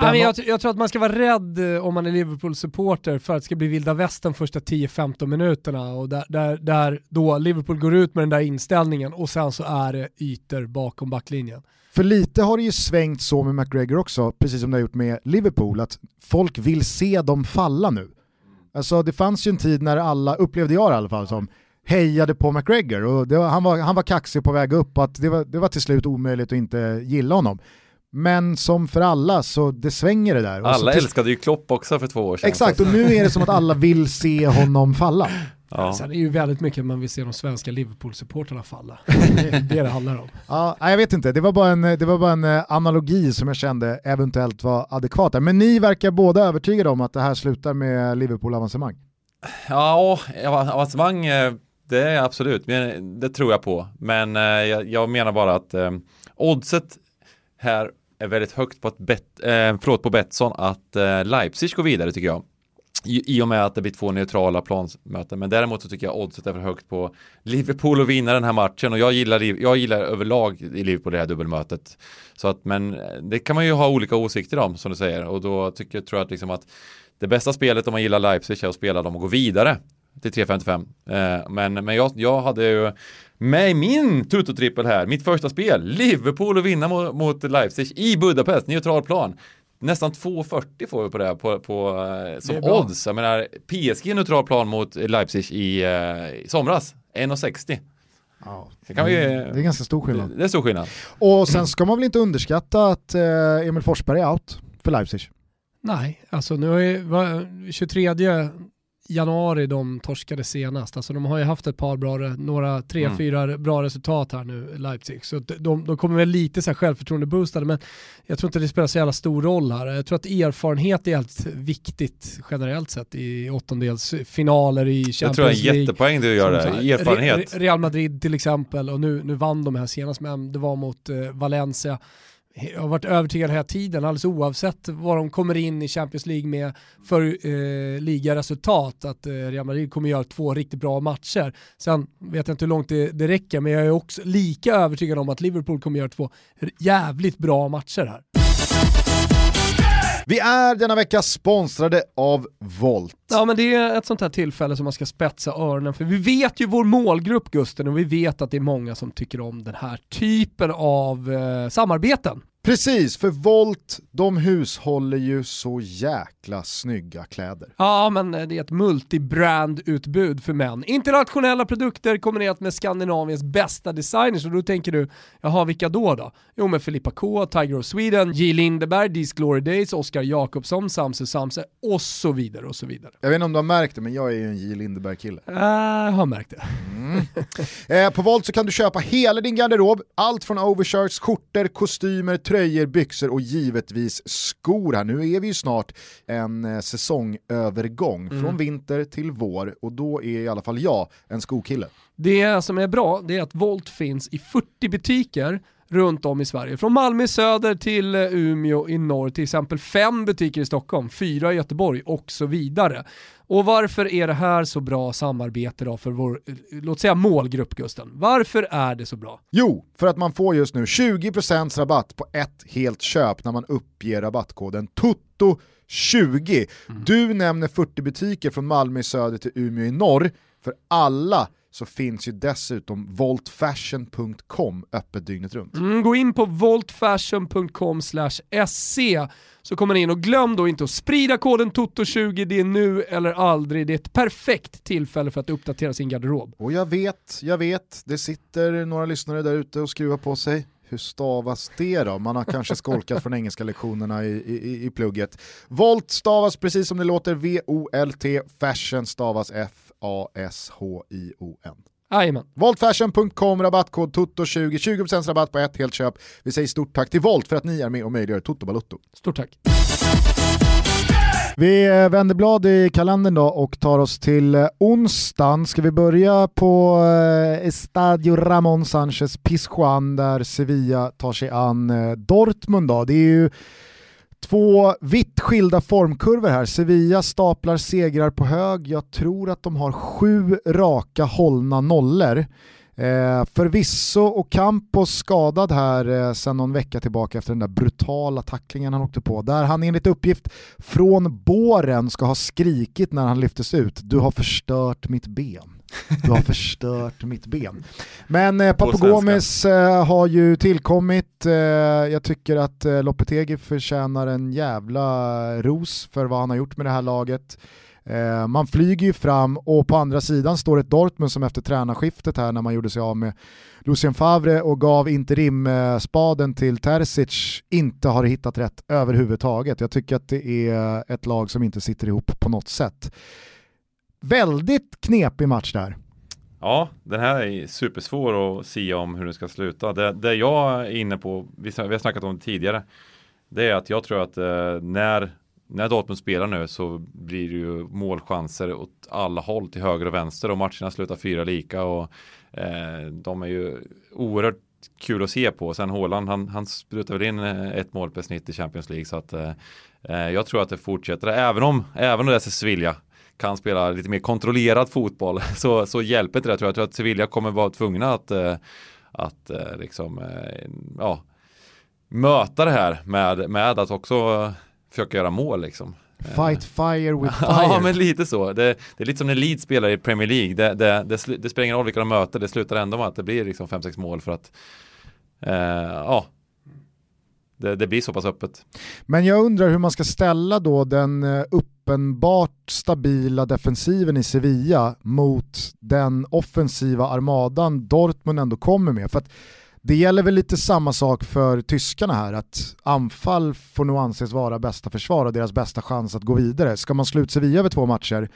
Ja, jag, jag, tror att man ska vara rädd eh, om man är Liverpool-supporter för att det ska bli vilda västern första 10-15 minuterna och där, där, där då Liverpool går ut med den där inställningen och sen så är det ytor bakom backlinjen. För lite har det ju svängt så med McGregor också, precis som det har gjort med Liverpool, att folk vill se dem falla nu. Alltså det fanns ju en tid när alla, upplevde jag i alla fall som, hejade på McGregor och var, han, var, han var kaxig på väg upp att det var, det var till slut omöjligt att inte gilla honom. Men som för alla så det svänger det där. alla till... älskade ju Klopp också för två år sedan. Exakt, och nu är det som att alla vill se honom falla. Ja. Sen är det ju väldigt mycket man vill se de svenska Liverpool-supporterna falla. Det är det det handlar om. Ja, jag vet inte, det var, bara en, det var bara en eh, analogi som jag kände eventuellt var adekvat. Men ni verkar båda övertygade om att det här slutar med Liverpool-avancemang. Ja, avancemang eh, det är absolut, det tror jag på. Men eh, jag, menar bara att oddset här är väldigt högt på, att bet, eh, förlåt, på Betsson att eh, Leipzig går vidare tycker jag i, i och med att det blir två neutrala plansmöten. Men däremot så tycker jag oddset är för högt på Liverpool att vinna den här matchen och jag gillar, jag gillar överlag i Liverpool det här dubbelmötet. Så att, men eh, det kan man ju ha olika åsikter om som du säger och då tycker jag, tror jag att, liksom att det bästa spelet om man gillar Leipzig är att spela dem och gå vidare till 3.55. Eh, men men jag, jag hade ju med min Toto-trippel här, mitt första spel, Liverpool att vinna mot, mot Leipzig i Budapest, neutral plan. Nästan 2,40 får vi på det på, på, eh, som odds. Jag menar, PSG neutral plan mot Leipzig i, uh, i somras, 1,60. Ja, det, vi, det är ganska stor skillnad. Det är stor skillnad. Och sen ska man väl inte underskatta att Emil Forsberg är out för Leipzig. Nej, alltså nu är 23 januari de torskade senast. Alltså de har ju haft ett par bra, några tre, mm. fyra bra resultat här nu, Leipzig. Så de, de kommer väl lite så här självförtroende-boostade, men jag tror inte det spelar så jävla stor roll här. Jag tror att erfarenhet är helt viktigt generellt sett i åttondelsfinaler i Champions League. Jag tror det är en jättepoäng du gör där, erfarenhet. Real Madrid till exempel, och nu, nu vann de här senast, men det var mot eh, Valencia jag har varit övertygad hela tiden, alldeles oavsett vad de kommer in i Champions League med för eh, ligaresultat, att eh, Real Madrid kommer göra två riktigt bra matcher. Sen vet jag inte hur långt det, det räcker, men jag är också lika övertygad om att Liverpool kommer göra två jävligt bra matcher här. Vi är denna vecka sponsrade av Volt. Ja men det är ett sånt här tillfälle som man ska spetsa öronen för. Vi vet ju vår målgrupp Gusten och vi vet att det är många som tycker om den här typen av eh, samarbeten. Precis, för Volt, de hushåller ju så jäkla snygga kläder. Ja, men det är ett multibrand-utbud för män. Internationella produkter kombinerat med Skandinaviens bästa designers och då tänker du, jaha vilka då då? Jo men Filippa K, Tiger of Sweden, J. Lindeberg, These Glory Days, Oscar Jakobsson, Samse Samse och så vidare och så vidare. Jag vet inte om du har märkt det, men jag är ju en J. Lindeberg-kille. Äh, jag har märkt det. Mm. eh, på Volt så kan du köpa hela din garderob, allt från overshirts, skjortor, kostymer, tröjor, byxor och givetvis skor här. Nu är vi ju snart en eh, säsongövergång mm. från vinter till vår och då är i alla fall jag en skokille. Det som är bra det är att Volt finns i 40 butiker runt om i Sverige. Från Malmö i söder till eh, Umeå i norr, till exempel fem butiker i Stockholm, fyra i Göteborg och så vidare. Och varför är det här så bra samarbete då för vår, låt säga målgrupp Gusten? Varför är det så bra? Jo, för att man får just nu 20% rabatt på ett helt köp när man uppger rabattkoden TOTO20. Mm. Du nämner 40 butiker från Malmö i söder till Umeå i norr. För alla så finns ju dessutom voltfashion.com öppet dygnet runt. Mm, gå in på voltfashion.com se så kommer ni in och glöm då inte att sprida koden TOTO20, det är nu eller aldrig, det är ett perfekt tillfälle för att uppdatera sin garderob. Och jag vet, jag vet, det sitter några lyssnare där ute och skruvar på sig. Hur stavas det då? Man har kanske skolkat från engelska lektionerna i, i, i plugget. Volt stavas precis som det låter, V-O-L-T, fashion stavas F A-S-H-I-O-N. Jajamän. Voltfashion.com, rabattkod TOTO20, 20% rabatt på ett helt köp. Vi säger stort tack till Volt för att ni är med och möjliggör Toto Balutto. Stort tack. Vi eh, vänder blad i kalendern då och tar oss till eh, onsdagen. Ska vi börja på eh, Estadio Ramon Sanchez Pizjuan där Sevilla tar sig an Dortmund. Då. Det är ju Två vitt skilda formkurvor här. Sevilla staplar segrar på hög. Jag tror att de har sju raka hållna nollor. Eh, förvisso och Campos skadad här eh, sedan någon vecka tillbaka efter den där brutala tacklingen han åkte på. Där han enligt uppgift från båren ska ha skrikit när han lyftes ut. Du har förstört mitt ben. Du har förstört mitt ben. Men eh, Papagomis eh, har ju tillkommit. Eh, jag tycker att eh, Lopetegi förtjänar en jävla ros för vad han har gjort med det här laget. Eh, man flyger ju fram och på andra sidan står ett Dortmund som efter tränarskiftet här när man gjorde sig av med Lucien Favre och gav interimspaden till Terzic inte har hittat rätt överhuvudtaget. Jag tycker att det är ett lag som inte sitter ihop på något sätt. väldigt knepig match där. Ja, den här är supersvår att sia om hur den ska sluta. Det, det jag är inne på, vi, vi har snackat om det tidigare, det är att jag tror att eh, när, när Dortmund spelar nu så blir det ju målchanser åt alla håll till höger och vänster och matcherna slutar fyra lika och eh, de är ju oerhört kul att se på. Sen Håland, han, han sprutar väl in eh, ett mål per snitt i Champions League så att eh, eh, jag tror att det fortsätter. Även om, även om det är Sevilla kan spela lite mer kontrollerad fotboll så, så hjälper inte det. Jag tror, jag tror att Sevilla kommer vara tvungna att, eh, att liksom, ja, möta det här med, med att också försöka göra mål liksom. Fight fire with fire. ja, men lite så. Det, det, är lite som när Leeds spelar i Premier League. Det, det, det, det spelar ingen roll vilka de möter, det slutar ändå med att det blir liksom 5-6 mål för att eh, ja, det, det, blir så pass öppet. Men jag undrar hur man ska ställa då den eh, uppenbart stabila defensiven i Sevilla mot den offensiva armadan Dortmund ändå kommer med. För att det gäller väl lite samma sak för tyskarna här, att anfall får nog anses vara bästa försvar och deras bästa chans att gå vidare. Ska man slå ut Sevilla över två matcher,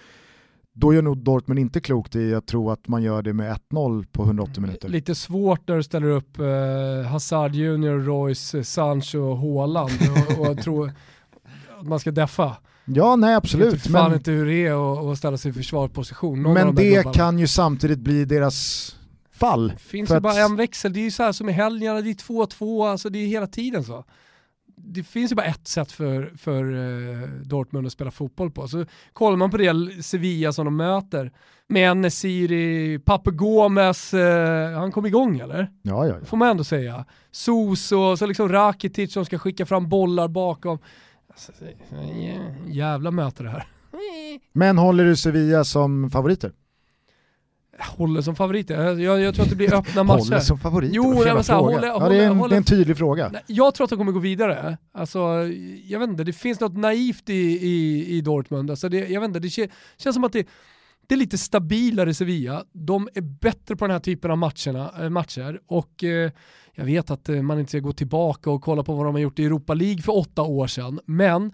då gör nog Dortmund inte klokt i att tro att man gör det med 1-0 på 180 minuter. Lite svårt när du ställer upp eh, Hazard Junior, Royce, Sancho och Haaland och, och tror att man ska deffa. Ja, nej absolut. Jag vet fan men... inte hur det är att ställa sig i försvarsposition. Men det gubbarna. kan ju samtidigt bli deras fall. Det finns ju att... bara en växel, det är ju så här som i helgerna, det är 2-2, alltså det är hela tiden så det finns ju bara ett sätt för, för uh, Dortmund att spela fotboll på. Så kollar man på det Sevilla som de möter, med Nesiri, Pape Gomes, uh, han kom igång eller? Ja, ja, ja. Får man ändå säga. Sos och så liksom Rakitic som ska skicka fram bollar bakom. Alltså, jävla möte det här. Men håller du Sevilla som favoriter? Håller som favoriter. Jag, jag, tror att det blir öppna matcher. håller som favoriter? Jo, jag så här, håller, ja, det, är en, det är en tydlig fråga. Jag tror att de kommer gå vidare. Alltså, jag vet inte, det finns något naivt i, i, i Dortmund. Alltså det, jag vet inte, det känns som att det, det är lite stabilare Sevilla. De är bättre på den här typen av matcherna, äh, matcher och eh, jag vet att eh, man inte ska gå tillbaka och kolla på vad de har gjort i Europa League för åtta år sedan, men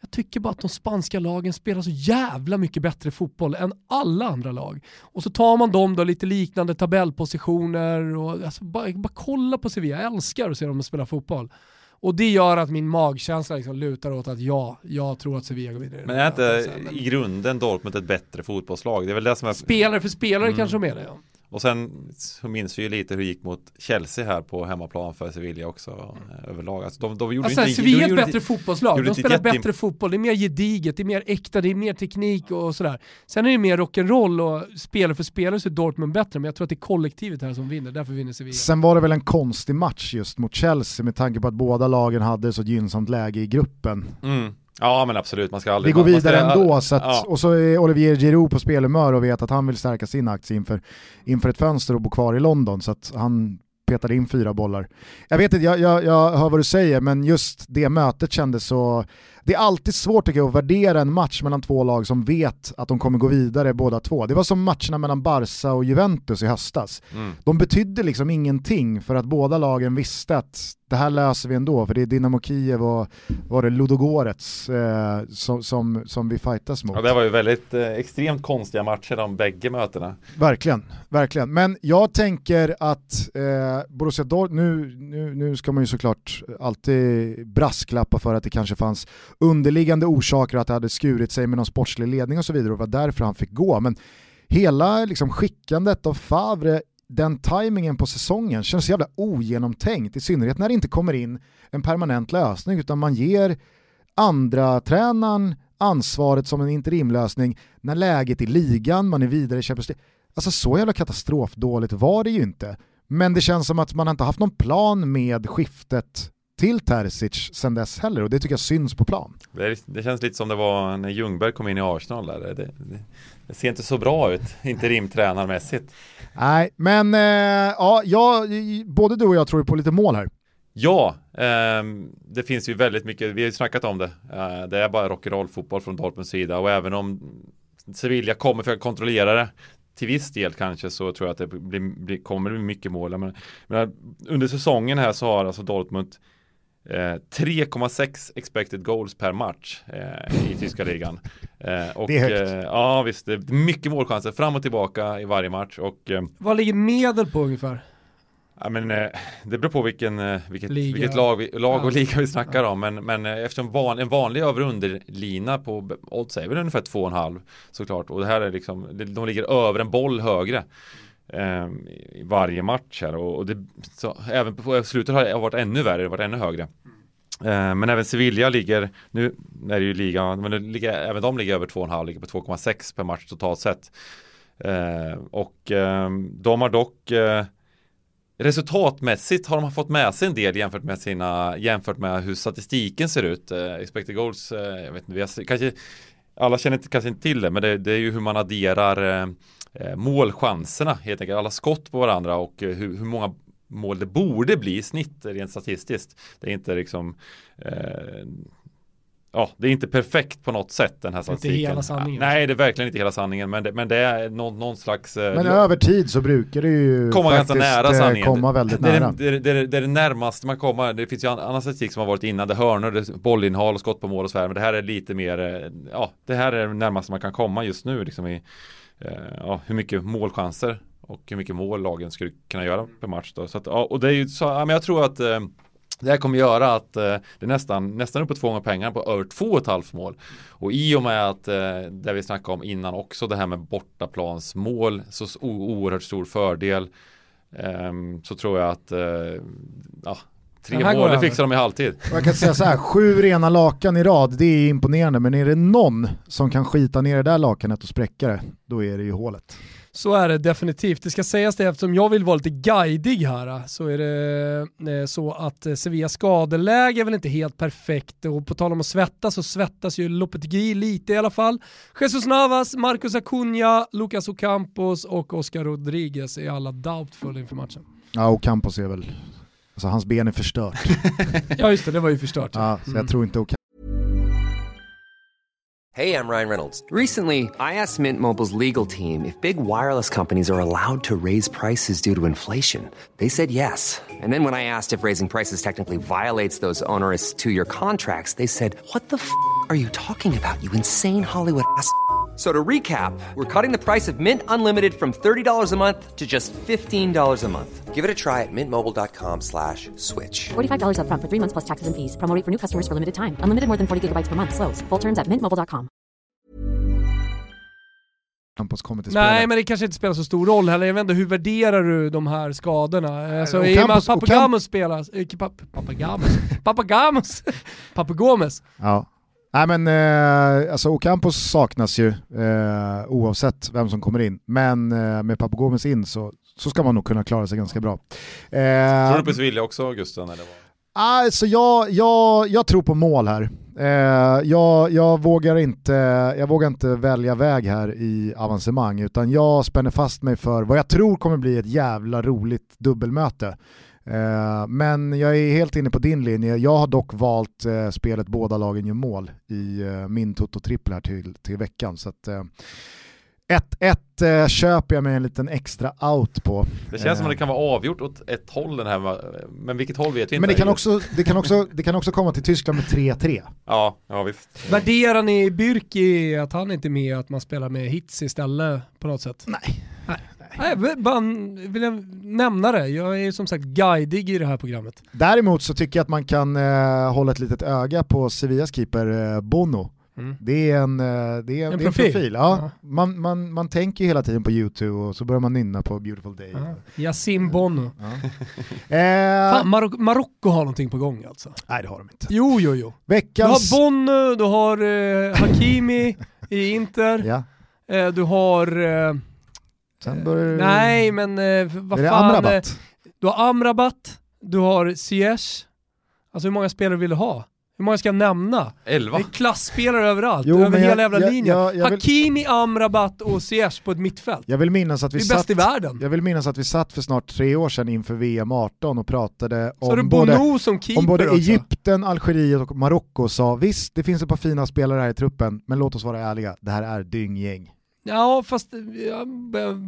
jag tycker bara att de spanska lagen spelar så jävla mycket bättre fotboll än alla andra lag. Och så tar man dem då lite liknande tabellpositioner och alltså bara, bara kolla på Sevilla, jag älskar att se dem spela fotboll. Och det gör att min magkänsla liksom lutar åt att ja, jag tror att Sevilla går vidare. Men är inte i grunden Dortmund ett bättre fotbollslag? Det är väl det som är... Spelare för spelare mm. kanske de är det ja. Och sen så minns vi ju lite hur det gick mot Chelsea här på hemmaplan för Sevilla också mm. överlag. Alltså de, de gjorde alltså, inte, Sevilla är ett bättre fotbollslag. De spelar jättim... bättre fotboll, det är mer gediget, det är mer äkta, det är mer teknik och sådär. Sen är det mer rock'n'roll och spelare för spelare så är Dortmund bättre, men jag tror att det är kollektivet här som vinner, därför vinner Sevilla. Sen var det väl en konstig match just mot Chelsea med tanke på att båda lagen hade så gynnsamt läge i gruppen. Mm. Ja men absolut, man ska aldrig... Vi går vidare ska, ändå, så att, ja. och så är Olivier Giroud på spelhumör och vet att han vill stärka sin aktie inför, inför ett fönster och bo kvar i London, så att han petade in fyra bollar. Jag vet inte, jag, jag, jag hör vad du säger, men just det mötet kändes så det är alltid svårt tycker jag, att värdera en match mellan två lag som vet att de kommer gå vidare båda två. Det var som matcherna mellan Barca och Juventus i höstas. Mm. De betydde liksom ingenting för att båda lagen visste att det här löser vi ändå, för det är Dynamo Kiev och var det Ludogorets eh, som, som, som vi fightas mot. Ja, det var ju väldigt eh, extremt konstiga matcher de bägge mötena. Verkligen, verkligen. Men jag tänker att eh, Borussia Dortmund, nu, nu, nu ska man ju såklart alltid brasklappa för att det kanske fanns underliggande orsaker att det hade skurit sig med någon sportslig ledning och så vidare och det var därför han fick gå. Men hela liksom, skickandet av Favre den tajmingen på säsongen känns så jävla ogenomtänkt, i synnerhet när det inte kommer in en permanent lösning utan man ger andra tränaren ansvaret som en interimlösning när läget i ligan, man är vidare i Champions League. Alltså så jävla katastrofdåligt var det ju inte. Men det känns som att man inte haft någon plan med skiftet till Terzic sen dess heller och det tycker jag syns på plan. Det, det känns lite som det var när Ljungberg kom in i Arsenal där. Det, det, det ser inte så bra ut, interimtränarmässigt. Nej, men eh, ja, jag, både du och jag tror på lite mål här. Ja, eh, det finns ju väldigt mycket, vi har ju snackat om det. Eh, det är bara rock'n'roll fotboll från Dortmunds sida och även om Sevilla kommer för att kontrollera det till viss del kanske så tror jag att det blir, blir, kommer bli mycket mål. Men, men, under säsongen här så har alltså Dortmund 3,6 eh, expected goals per match eh, i tyska ligan. Eh, och, Det är högt. eh, ja visst, det är mycket målchanser fram och tillbaka i varje match och eh, Vad ligger medel på ungefär? Ja, men, eh, det beror på vilken, eh, vilket, Liga. vilket lag, vi, lag och Ja. liga vi snackar om. Men, men eh, eftersom van, en vanlig över underlina på odds är väl ungefär 2,5 såklart. Och det här är liksom, de ligger över en boll högre. Ehm, I varje match här och, det, så, även på slutet har det varit ännu värre, det har varit ännu högre. Ehm, men även Sevilla ligger, nu är det ju liga, men det ligger, även de ligger över 2,5, ligger på 2,6 per match totalt sett. Ehm, och de har dock eh, Resultatmässigt har de fått med sig en del jämfört med sina jämfört med hur statistiken ser ut. Eh, expected goals, eh, jag vet inte, vi har, kanske alla känner inte, kanske inte till det, men det, det är ju hur man adderar målchanserna helt enkelt, alla skott på varandra och eh, hur, hur många mål det borde bli i snitt rent statistiskt. Det är inte liksom eh, Ja, det är inte perfekt på något sätt den här Det är inte statistiken. hela sanningen. Nej, det är verkligen inte hela sanningen, men det, men det är någon, någon slags eh, Men över tid så brukar det ju Komma ganska nära eh, sanningen. komma väldigt det, är nära. det, det, är det, det är det närmaste man kommer. Det finns ju an- annan statistik som har varit innan. Det är hörnor, det är bollinnehav och skott på mål och så här. Men det här är lite mer, eh, ja, det här är det närmaste man kan komma just nu liksom i, eh, Eh, ja, hur mycket målchanser och hur mycket mål lagen skulle kunna göra per match då. Så att, ja, och det är ju så, ja, men jag tror att eh, det här kommer göra att eh, det är nästan, nästan uppåt 200 pengar på över 2,5 mål. Och i och med att eh, det vi snackade om innan också det här med bortaplansmål så o- oerhört stor fördel eh, så tror jag att eh, ja, tre mål det fixar de i halvtid. Och Jag kan säga så här, sju rena lakan i rad, det är imponerande, men är det någon som kan skita ner det där lakanet och spräcka det, då är det ju hålet. Så är det definitivt. Det ska sägas det eftersom jag vill vara lite guidig här så är det eh, så att eh, Sevillas skadeläge är väl inte helt perfekt och på tal om att svettas så svettas ju Lopetegui lite i alla fall. Jesus Navas, Marcus Acuna, Lucas Ocampos och Oscar Rodriguez är alla doubtful inför matchen. Ja, och Campos är väl, alltså hans ben är förstört. Ja just det, det var ju förstört. Ja, så Mm. jag tror inte Ocampos Hey, I'm Ryan Reynolds. Recently, I asked Mint Mobile's legal team if big wireless companies are allowed to raise prices due to inflation. They said yes. And then when I asked if raising prices technically violates those onerous two year contracts, they said, What the f are you talking about, you insane Hollywood ass? So to recap, we're cutting the price of Mint Unlimited from $30 a month to just $15 a month. Give it a try at mintmobile.com slash switch. $45 upfront for three months plus taxes and fees. Promo for new customers for limited time. Unlimited more than 40 gigabytes per month. Slows. Full terms at mintmobile.com. kommer till Nej spelet. men det kanske inte spelar så stor roll heller, jag vet inte hur värderar du de här skadorna? Alltså, och i och med Campos- att Papagamos spelar, eh, pap, Papagamos, Papagamos, Papagomes. Ja. Nej men eh, alltså Ocampos saknas ju eh, oavsett vem som kommer in. Men eh, med Papagomes in så, så ska man nog kunna klara sig ganska bra. Eh, Tror du på Sevilla också Gusten? Eller vad? Alltså jag, jag, jag tror på mål här. Eh, jag, jag, vågar inte, jag vågar inte välja väg här i avancemang utan jag spänner fast mig för vad jag tror kommer bli ett jävla roligt dubbelmöte. Eh, men jag är helt inne på din linje. Jag har dock valt eh, spelet båda lagen gör mål i eh, min Toto-trippel här till, till veckan. Så att, eh, 1-1 eh, köper jag mig en liten extra out på. Det känns som att det kan vara avgjort åt ett håll den här, men vilket håll vet vi inte. Men det kan, också, det, kan också, det kan också komma till Tyskland med 3-3. Ja, ja visst. Värderar ni Byrki att han inte är med, att man spelar med hits istället på något sätt? Nej. Nej, vill bara vill jag nämna det. Jag är som sagt guidig i det här programmet. Däremot så tycker jag att man kan eh, hålla ett litet öga på Sevillas keeper eh, Bono. Mm. Det är en, eh, det är, En det är en profil. profil. Ja. Ja. Man, man, man tänker hela tiden på YouTube och så börjar man nynna på Beautiful Day. Ja. Yasin Bono. Ja. Eh, Fan, Marok- Marocko har någonting på gång alltså. nej det har de inte. Jo, jo, jo. Du Veckans... har Bono, du har eh, Hakimi i Inter, ja. eh, du har... Eh, Sen börjar nej, men eh, vad är det fan... eh, Amrabat? Du har Amrabat, du har Ziyech. Alltså hur många spelare vill du ha? Hur många ska jag nämna? Det Elva. är klassspelare överallt, Jo, över men jag- hela jävla jag- linjen. jag- jag vill- Hakimi, Amrabat och Ziyech på ett mittfält. Jag vill minnas att vi Vi är satt... bäst i världen. Jag vill minnas att vi satt för snart tre år sedan inför VM 18 och pratade Så om både, om både. Egypten, Algeriet och Marocko och sa visst, det finns ett par fina spelare här i truppen, men låt oss vara ärliga, det här är dynggäng. Ja, fast jag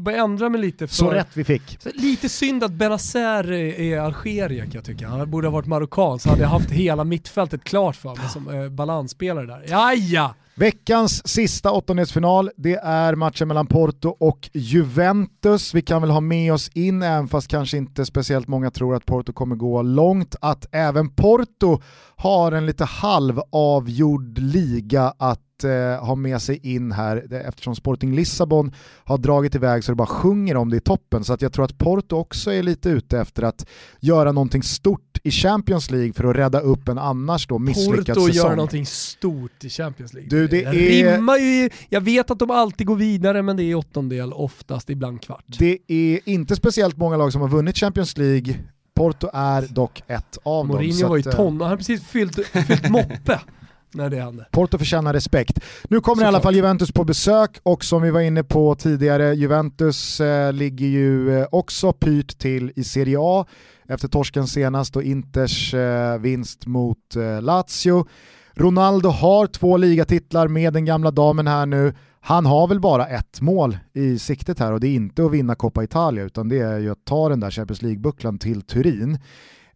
börjar ändra mig lite. För... Så rätt vi fick. Lite synd att Benazer är Algerien kan jag tycka. Han borde ha varit marockan så hade jag haft hela mittfältet klart för mig som eh, balansspelare där. Ja, ja. Veckans sista åttondelsfinal, det är matchen mellan Porto och Juventus. Vi kan väl ha med oss in, även fast kanske inte speciellt många tror att Porto kommer gå långt, att även Porto har en lite halvavgjord liga att eh, ha med sig in här eftersom Sporting Lissabon har dragit iväg så det bara sjunger om det i toppen. Så att jag tror att Porto också är lite ute efter att göra någonting stort i Champions League för att rädda upp en annars då misslyckad Porto säsong. gör någonting stort i Champions League. Du, det det är- rimmar ju, jag vet att de alltid går vidare men det är åttondel, oftast ibland kvart. Det är inte speciellt många lag som har vunnit Champions League. Porto är dock ett av dem. Mourinho var ju eh, ton, han har precis fyllt, fyllt moppe när det hände. Porto förtjänar respekt. Nu kommer i alla fall Juventus på besök och som vi var inne på tidigare, Juventus eh, ligger ju eh, också pyrt till i Serie A efter torsken senast och Inters eh, vinst mot eh, Lazio. Ronaldo har två ligatitlar med den gamla damen här nu. Han har väl bara ett mål i siktet här och det är inte att vinna Coppa Italia utan det är ju att ta den där Champions League-bucklan till Turin.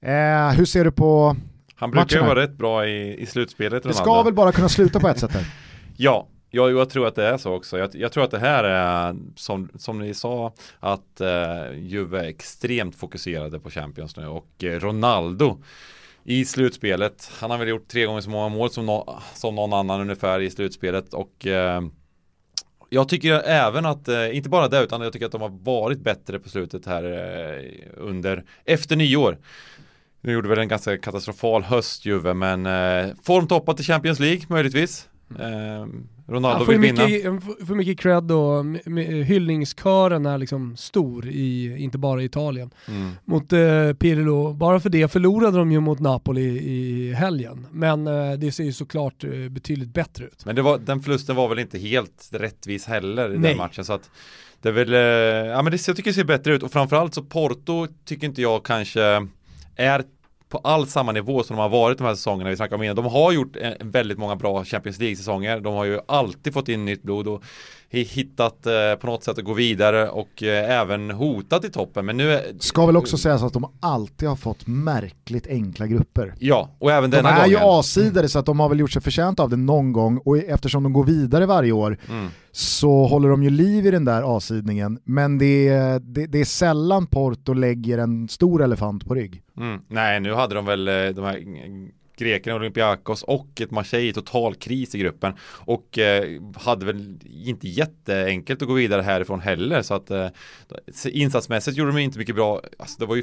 Eh, hur ser du på, Han brukar ju vara rätt bra i, i slutspelet. det Ronaldo. ska väl bara kunna sluta på ett sätt här? Ja, jag, jag tror att det är så också. Jag, jag tror att det här är som, som ni sa att eh, Juve är extremt fokuserade på Champions nu och eh, Ronaldo i slutspelet. Han har väl gjort tre gånger så många mål som, no som någon annan ungefär i slutspelet och eh, jag tycker även att, eh, inte bara det utan jag tycker att de har varit bättre på slutet här eh, under, efter nyår. Nu gjorde väl en ganska katastrofal höst Juve men eh, formtoppat i Champions League möjligtvis. Eh, Ronaldo Han får, vill vinna. mycket, får- mycket cred och hyllningskören är liksom stor, i, inte bara i Italien. Mm. Mot eh, Pirlo, bara för det förlorade de ju mot Napoli i helgen. Men eh, det ser ju såklart eh, betydligt bättre ut. Men var, den förlusten var väl inte helt rättvis heller i Nej. den matchen så att det är väl, eh, ja men det, jag tycker det ser bättre ut och framförallt så Porto tycker inte jag kanske är på all samma nivå som de har varit de här säsongerna vi snackade om innan. De har gjort väldigt många bra Champions League-säsonger. De har ju alltid fått in nytt blod och hittat eh, på något sätt att gå vidare och eh, även hotat i toppen. Men nu är, Ska väl också sägas att de alltid har fått märkligt enkla grupper. Ja, och även De denna är gången. ju A-sidade så att de har väl gjort sig förtjänt av det någon gång och eftersom de går vidare varje år Mm. så håller de ju liv i den där A-sidningen. Men det är, det, det är sällan Porto lägger en stor elefant på rygg. Mm. Nej, nu hade de väl eh, de här grekerna, Olympiakos och ett Marseille i total kris i gruppen och eh, hade väl inte jätteenkelt att gå vidare härifrån heller så att eh, insatsmässigt gjorde de inte mycket bra. Alltså, det var ju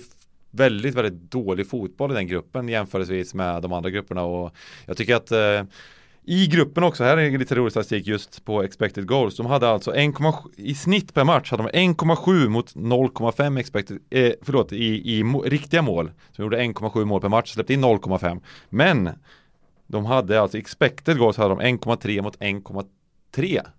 väldigt, väldigt dålig fotboll i den gruppen jämförelsevis med de andra grupperna och jag tycker att eh, i gruppen också, här är lite rolig statistik just på expected goals. De hade alltså 1,7 i snitt per match hade de 1,7 mot 0,5 expected, eh, förlåt, i, i må, riktiga mål. Så de gjorde 1,7 mål per match, släppte in 0,5. Men de hade alltså expected goals hade de 1,3 mot 1,3.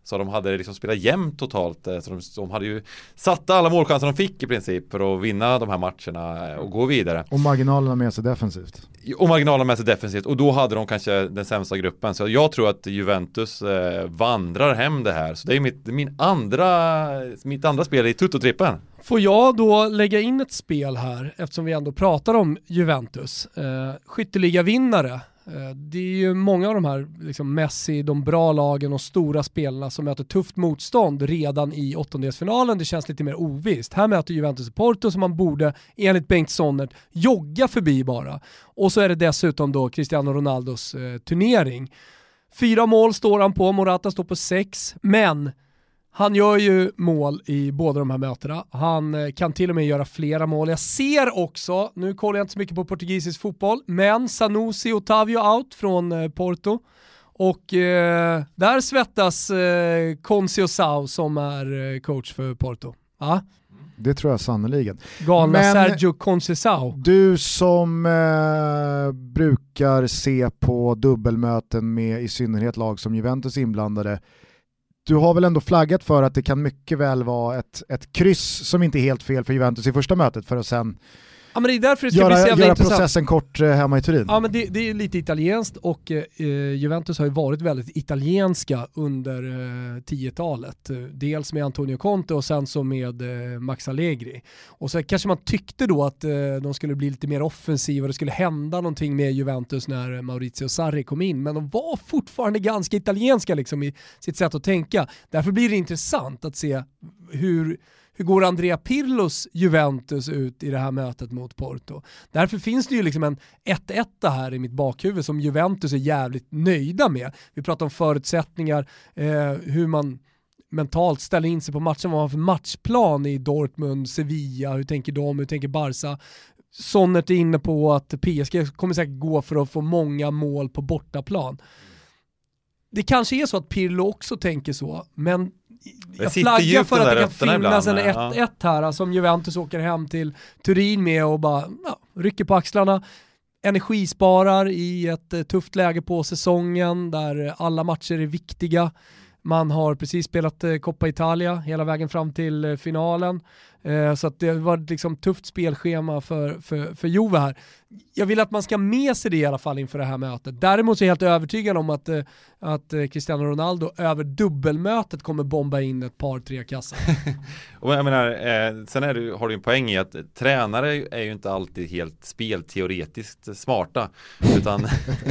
Så de hade liksom spelat jämnt totalt. eh, Så de, de hade ju satt alla målchanser de fick i princip för att vinna de här matcherna eh, och gå vidare. Och marginalerna med sig defensivt. Och marginalerna med sig defensivt och då hade de kanske den sämsta gruppen. Så jag tror att Juventus eh, vandrar hem det här. Så det är mitt, min andra, mitt andra spel i Tutto-trippen. Får jag då lägga in ett spel här, eftersom vi ändå pratar om Juventus. Eh, skytteligavinnare. Eh, det är ju många av de här, liksom Messi, de bra lagen och stora spelarna som möter tufft motstånd redan i åttondelsfinalen. Det känns lite mer ovisst. Här möter Juventus Porto som man borde, enligt Bengt Sonnert, jogga förbi bara. Och så är det dessutom då Cristiano Ronaldos eh, turnering. Fyra mål står han på, Morata står på sex, men han gör ju mål i båda de här mötena. Han eh, kan till och med göra flera mål. Jag ser också, nu kollar jag inte så mycket på portugisisk fotboll, men Sanusi Otavio out från eh, Porto. Och eh, där svettas eh, Conceição som är eh, coach för Porto. Ja, Det tror jag sannoliken. galna Men- Sergio Conceição. Du som eh, brukar se på dubbelmöten med i synnerhet lag som Juventus inblandade, du har väl ändå flaggat för att det kan mycket väl vara ett, ett kryss som inte är helt fel för Juventus i första mötet för att sen Ja, men det är därför det ska göra, bli så jävla göra intressant. processen kort eh, hemma i Turin. Ja men det, det är lite italienskt och eh, Juventus har ju varit väldigt italienska under eh, 10-talet. Eh, Dels med Antonio Conte och sen så med eh, Max Allegri. Och så kanske man tyckte då att eh, de skulle bli lite mer offensiva, det skulle hända någonting med Juventus när Maurizio Sarri kom in. Men de var fortfarande ganska italienska liksom i sitt sätt att tänka. Därför blir det intressant att se hur hur går Andrea Pirlos Juventus ut i det här mötet mot Porto? Därför finns det ju liksom en 1-1 här i mitt bakhuvud som Juventus är jävligt nöjda med. Vi pratar om förutsättningar, eh, hur man mentalt ställer in sig på matchen, vad man har för matchplan i Dortmund, Sevilla, hur tänker de, hur tänker Barca? Sonnet är inne på att PSG kommer säkert gå för att få många mål på bortaplan. Det kanske är så att Pirlo också tänker så, men jag flaggar för att det kan finnas en ibland, 1-1 här som Juventus åker hem till Turin med och bara ja, rycker på axlarna. Energisparar i ett eh, tufft läge på säsongen där alla matcher är viktiga. Man har precis spelat eh, Coppa Italia hela vägen fram till eh, finalen. Eh, så att det var ett liksom tufft spelschema för, för, för Juve här. Jag vill att man ska med sig det i alla fall inför det här mötet. Däremot så är jag helt övertygad om att, eh, att eh, Cristiano Ronaldo över dubbelmötet kommer bomba in ett par, tre kassar. Och jag menar, eh, sen är du, har du en poäng i att tränare är ju inte alltid helt spelteoretiskt smarta. Utan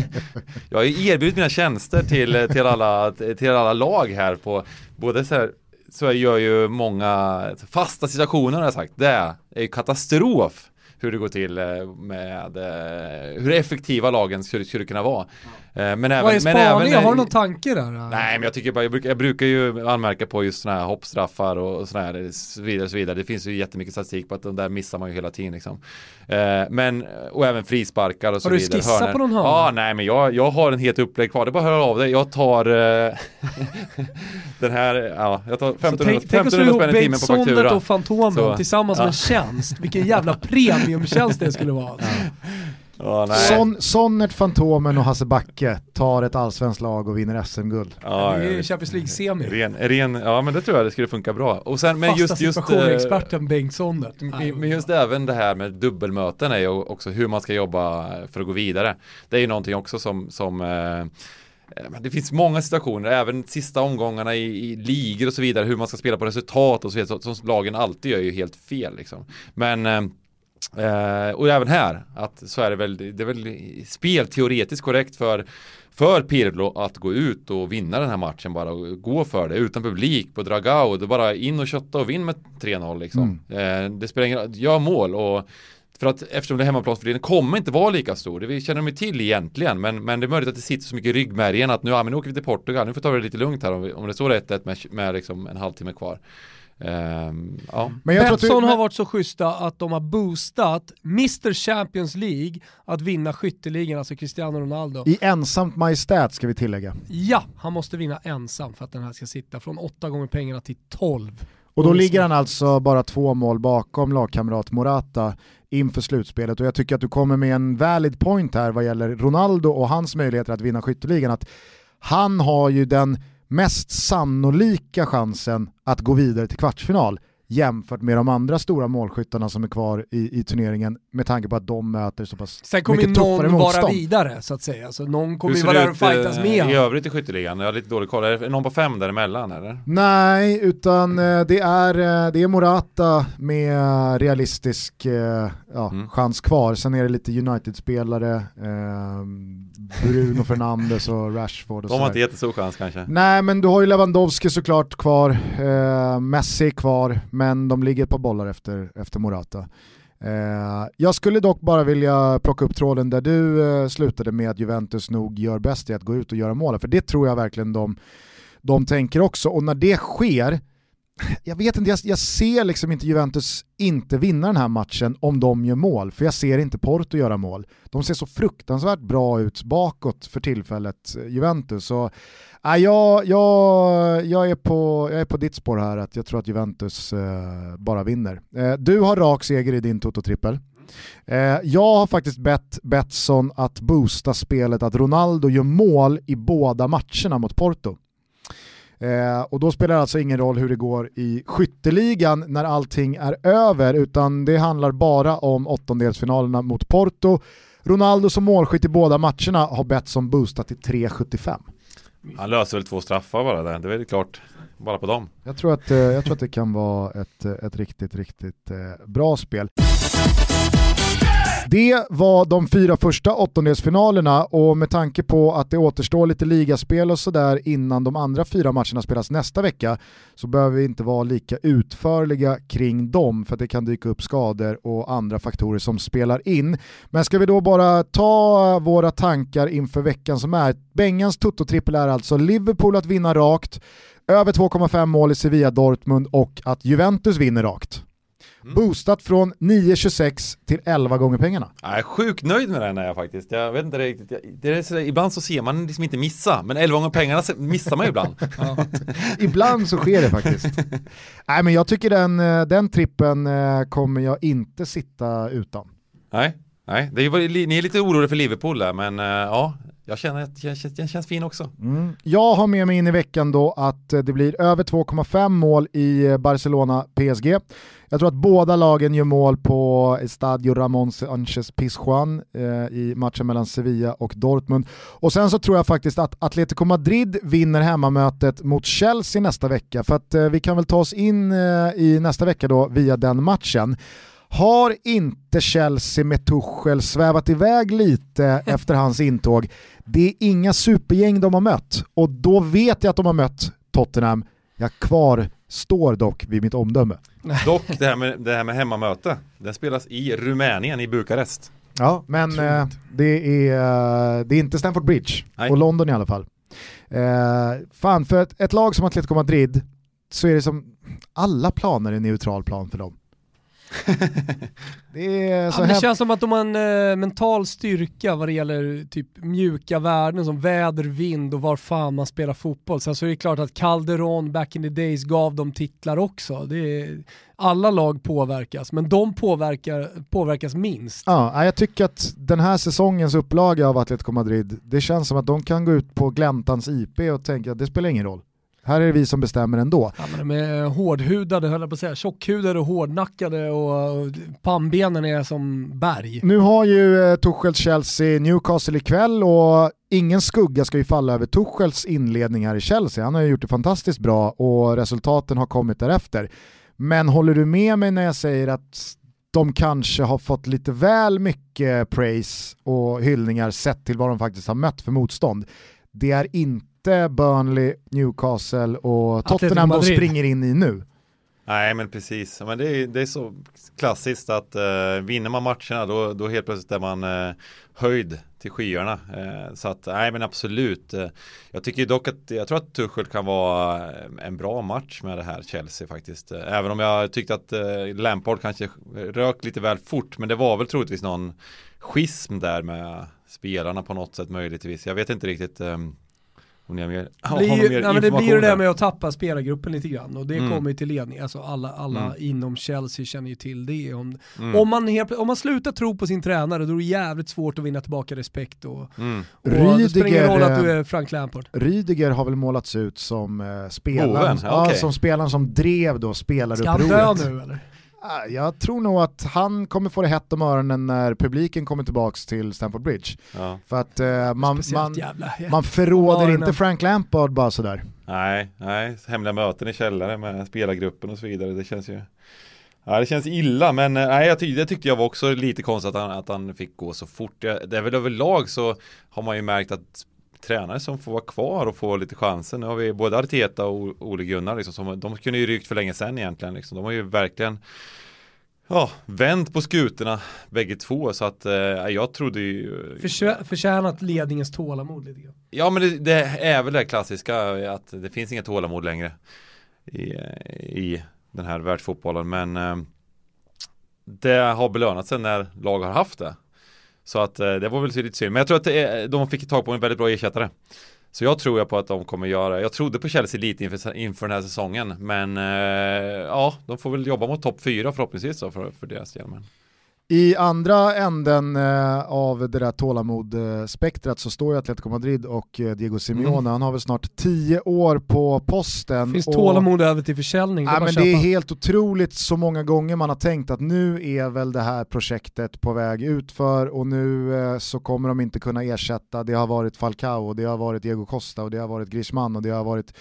jag har ju erbjudit mina tjänster till, till, alla, till alla lag här på både så här så gör ju många fasta situationer har jag sagt. Det är ju katastrof hur det går till eh, med eh, hur effektiva lagen skulle, skulle kunna vara. Eh, Men även, Vad är spaningen? Har du någon tanke där? Nej, men jag tycker bara, jag brukar, jag brukar ju anmärka på just sådana här hoppstraffar och, sådana här så vidare, så vidare. Det finns ju jättemycket statistik på att de där missar man ju hela tiden liksom. Eh, men, och även frisparkar och så Har du vidare. skissat hörnor. på någon hörna? Ja, nej, men jag, jag har en helt upplägg kvar. Det är bara att höra av dig. Jag tar eh, den här, ja, jag tar Så 1500 tänk, tänk att slå 1500 ihop spänn i timmen Bengt på Sondert faktura. och Fantomen Så, tillsammans med ja. en tjänst. Vilken jävla premiumtjänst det skulle vara. Ja, nej. Son, Sonnert, Fantomen och Hasse Backe tar ett allsvenskt lag och vinner SM-guld. Ja, det är ja, Champions League-semi. ren, ren, ja men det tror jag det skulle funka bra. Och sen, men Fasta just, just eh, situationer-experten Bengt Sondert. Men men just även det här med dubbelmöten är ju också hur man ska jobba för att gå vidare. Det är ju någonting också som, som eh, det finns många situationer, även sista omgångarna i, i ligor och så vidare, hur man ska spela på resultat och så vidare, som lagen alltid gör ju helt fel liksom. Men eh, och även här, att så är det väl, det är väl spelteoretiskt korrekt för för Pirlo att gå ut och vinna den här matchen bara och gå för det utan publik på Dragao. Det är bara in och kötta och vinn med 3-0 liksom. Eh, det spelar ingen gör mål och för att eftersom det är hemmaplansfördelningen kommer inte vara lika stor. Det känner de ju till egentligen. Men, men det är möjligt att det sitter så mycket i ryggmärgen att nu, ja, men nu åker vi till Portugal. Nu får vi ta det lite lugnt här om, vi, om det står 1-1 med, med liksom en halvtimme kvar. Ehm, ja. Men jag tror att du- Betsson har varit så schyssta att de har boostat Mr Champions League att vinna skytteligan, alltså Cristiano Ronaldo. I ensamt majestät ska vi tillägga. Ja, han måste vinna ensam för att den här ska sitta från åtta gånger pengarna till 12. Och då ligger han alltså bara två mål bakom lagkamrat Morata inför slutspelet och jag tycker att du kommer med en valid point här vad gäller Ronaldo och hans möjligheter att vinna skytteligan. Att han har ju den mest sannolika chansen att gå vidare till kvartsfinal jämfört med de andra stora målskyttarna som är kvar i, i turneringen med tanke på att de möter så pass Sen kommer mycket tuffare någon vara motstånd. vidare så att säga. Så någon kommer ju vara där och fightas med eh, i övrigt i skytteligan? Jag har lite dålig koll. Är det någon på fem däremellan eller? Nej, utan eh, det är, eh, det är Morata med realistisk ja, Mm. chans kvar. Sen är det lite United-spelare, eh, Bruno Fernandes och Rashford och De har inte jättestor chans kanske. Nej, men du har ju Lewandowski såklart kvar, eh, Messi är kvar, men de ligger ett par bollar efter, efter Morata. Eh, jag skulle dock bara vilja plocka upp tråden där du eh, slutade med att Juventus nog gör bäst i att gå ut och göra mål, för det tror jag verkligen de, de tänker också. Och när det sker, jag vet inte, jag, jag ser liksom inte Juventus inte vinna den här matchen om de gör mål, för jag ser inte Porto göra mål. De ser så fruktansvärt bra ut bakåt för tillfället, eh, Juventus. Så, äh, jag, jag, jag, är på, jag är på ditt spår här, att jag tror att Juventus eh, bara vinner. Eh, du har rak seger i din Toto-trippel. Eh, jag har faktiskt bett Betsson att boosta spelet att Ronaldo gör mål i båda matcherna mot Porto. Eh, och då spelar det alltså ingen roll hur det går i skytteligan när allting är över, utan det handlar bara om åttondelsfinalerna mot Porto. Ronaldo som målskytt i båda matcherna har bett som boostat till 3,75. Han löser väl två straffar bara där, det är väl klart. Bara på dem. Jag tror att, eh, jag tror att det kan vara ett, ett riktigt, riktigt eh, bra spel. Det var de fyra första åttondelsfinalerna och med tanke på att det återstår lite ligaspel och sådär innan de andra fyra matcherna spelas nästa vecka så behöver vi inte vara lika utförliga kring dem för att det kan dyka upp skador och andra faktorer som spelar in. Men ska vi då bara ta våra tankar inför veckan som är. Bengans tuttotrippel är alltså Liverpool att vinna rakt, över 2,5 mål i Sevilla Dortmund och att Juventus vinner rakt. Mm. Boostat från 9,26 till 11 gånger pengarna. Jag är sjukt nöjd med den här faktiskt. Jag vet inte riktigt. Det är så, ibland så ser man liksom inte missa, men 11 gånger pengarna missar man ju ibland. ja. ibland så sker det faktiskt. Nej men jag tycker den, eh, den trippen eh, kommer jag inte sitta utan. Nej, nej. Det är, ni är lite oroliga för Liverpool där, men eh, ja, jag känner att den känns, känns fin också. Mm. Jag har med mig in i veckan då att eh, det blir över 2,5 mål i eh, Barcelona-PSG. Jag tror att båda lagen gör mål på Estadio Ramon Sanchez Pizjuan eh, i matchen mellan Sevilla och Dortmund. Och sen så tror jag faktiskt att Atletico Madrid vinner hemmamötet mot Chelsea nästa vecka. För att eh, vi kan väl ta oss in eh, i nästa vecka då via den matchen. Har inte Chelsea med Tuchel svävat iväg lite efter hans intåg? Det är inga supergäng de har mött och då vet jag att de har mött Tottenham. Jag kvar står dock vid mitt omdöme. Dock det här med, det här med hemmamöte, den spelas i Rumänien, i Bukarest. Ja, men eh, det, är, eh, det är inte Stamford Bridge, Nej. och London i alla fall. Eh, fan, för ett, ett lag som Atletico Madrid så är det som alla planer är neutral plan för dem. det, är så ja, det känns som att de har en eh, mental styrka vad det gäller typ mjuka värden som väder, vind och var fan man spelar fotboll. Sen så är det klart att Calderon back in the days gav dem titlar också. Det är, alla lag påverkas, men de påverkar, påverkas minst. Ja, jag tycker att den här säsongens upplaga av Atletico Madrid, det känns som att de kan gå ut på Gläntans IP och tänka att det spelar ingen roll. Här är det vi som bestämmer ändå. Ja, men de är hårdhudade, höll jag på att säga. Tjockhudade och hårdnackade och pannbenen är som berg. Nu har ju eh, Tuchels Chelsea Newcastle ikväll och ingen skugga ska ju falla över Tuchels inledning här i Chelsea. Han har ju gjort det fantastiskt bra och resultaten har kommit därefter. Men håller du med mig när jag säger att de kanske har fått lite väl mycket praise och hyllningar sett till vad de faktiskt har mött för motstånd. Det är inte inte Burnley, Newcastle och Tottenham de springer in i nu. Nej men precis, men det är, det är så klassiskt att uh, vinner man matcherna då, då helt plötsligt är man uh, höjd till skyarna. Uh, så att nej men absolut. Uh, jag tycker dock att jag tror att Tuchel kan vara en bra match med det här Chelsea faktiskt. även om jag tyckte att Lampard kanske rök lite väl fort men det var väl troligtvis någon schism där med spelarna på något sätt möjligtvis. Jag vet inte riktigt. Um, om ni har mer, det blir, mer nej, det blir det där med att tappa spelargruppen lite grann och det mm. kommer ju till ledning. Alltså alla, alla mm. inom Chelsea känner ju till det. Om, mm. om, man helt, om man slutar tro på sin tränare då är det jävligt svårt att vinna tillbaka respekt. Och, mm. och Rydiger, det spelar ingen roll att du är Frank Lampard. Rydiger har väl målats ut som uh, spelaren, ja, okay. som spelaren som drev då spelarupproret. Ska han dö nu eller? Ah, jag tror nog att han kommer få det hett om öronen när publiken kommer tillbaka till Stamford Bridge. Ja. För att uh, man, man, man förråder inte Frank Lampard bara sådär. Nej, nej, hemliga möten i källaren med spelargruppen och så vidare. Det känns ju Ja det känns illa men eh, nej, jag tyckte, det tyckte jag var också lite konstigt att han, att han fick gå så fort. Det, det är väl överlag så har man ju märkt att tränare som får vara kvar och få lite chansen. Nu har vi både Arteta och Ole Gunnar liksom, som, de kunde ju rykt för länge sedan egentligen. Liksom. De har ju verkligen ja, vänt på skutorna bägge två så att eh, jag trodde ju Förtjänat ledningens tålamod lite grann. Ja men det, det, är väl det klassiska att det finns inget tålamod längre i, i den här världsfotbollen men eh, det har belönat sig när lag har haft det så att eh, det var väl lite synd. Men jag tror att är, de fick tag på en väldigt bra ersättare. Så jag tror jag på att de kommer göra, jag trodde på Chelsea lite inför, inför den här säsongen. Men eh, ja, de får väl jobba mot topp fyra förhoppningsvis då för, för deras del. I andra änden eh, av det där tålamodspektrat så står ju Atletico Madrid och eh, Diego Simeone, mm. han har väl snart tio år på posten. Finns och, tålamod över till försäljning? Det, men det är helt otroligt så många gånger man har tänkt att nu är väl det här projektet på väg utför och nu eh, så kommer de inte kunna ersätta, det har varit Falcao, det har varit Diego Costa och det har varit Griezmann och det har varit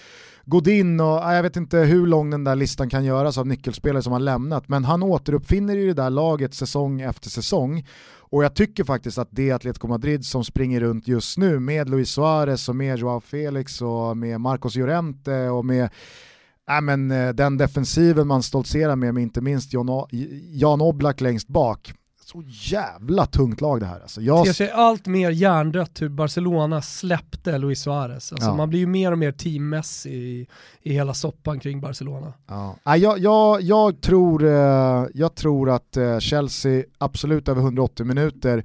Godin och jag vet inte hur lång den där listan kan göras av nyckelspelare som har lämnat, men han återuppfinner ju det där laget säsong efter säsong. Och jag tycker faktiskt att det Atletico Madrid som springer runt just nu med Luis Suarez och med Joao Felix och med Marcos Llorente och med äh, men, eh, den defensiven man stoltserar med, med inte minst Jan Oblak längst bak så jävla tungt lag det här. Alltså jag... Det ser allt mer hjärndött hur Barcelona släppte Luis Suarez. Alltså ja. Man blir ju mer och mer teammässig i, i hela soppan kring Barcelona. Ja. Jag, jag, jag, tror, eh, jag tror att eh, Chelsea absolut över 180 minuter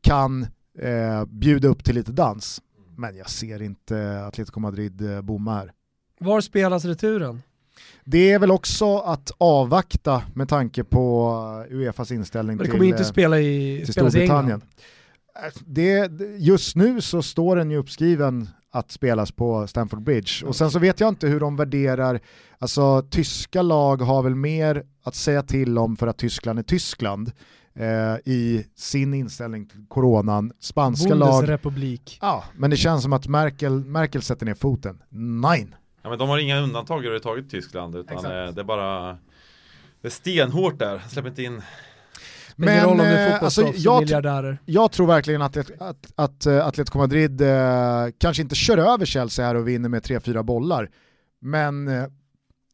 kan eh, bjuda upp till lite dans. Men jag ser inte Atletico Madrid eh, bomma här. Var spelas returen? Det är väl också att avvakta med tanke på Uefas inställning Men det kommer inte eh, spela i, till Storbritannien. Det, just nu så står den ju uppskriven att spelas på Stamford Bridge. Och sen så vet jag inte hur de värderar, alltså tyska lag har väl mer att säga till om för att Tyskland är Tyskland eh, i sin inställning till coronan. Spanska lag... Ja, men det känns som att Merkel, Merkel sätter ner foten. Nej. Ja, men de har inga undantag överhuvudtaget i Tyskland utan Exakt. Eh, det är bara Det är stenhårt där, släpper inte in men roll om det är eh, alltså, jag, jag tror verkligen att, att, att, att eh, Atletico Madrid eh, kanske inte kör över Chelsea här och vinner med 3-4 bollar. Men eh,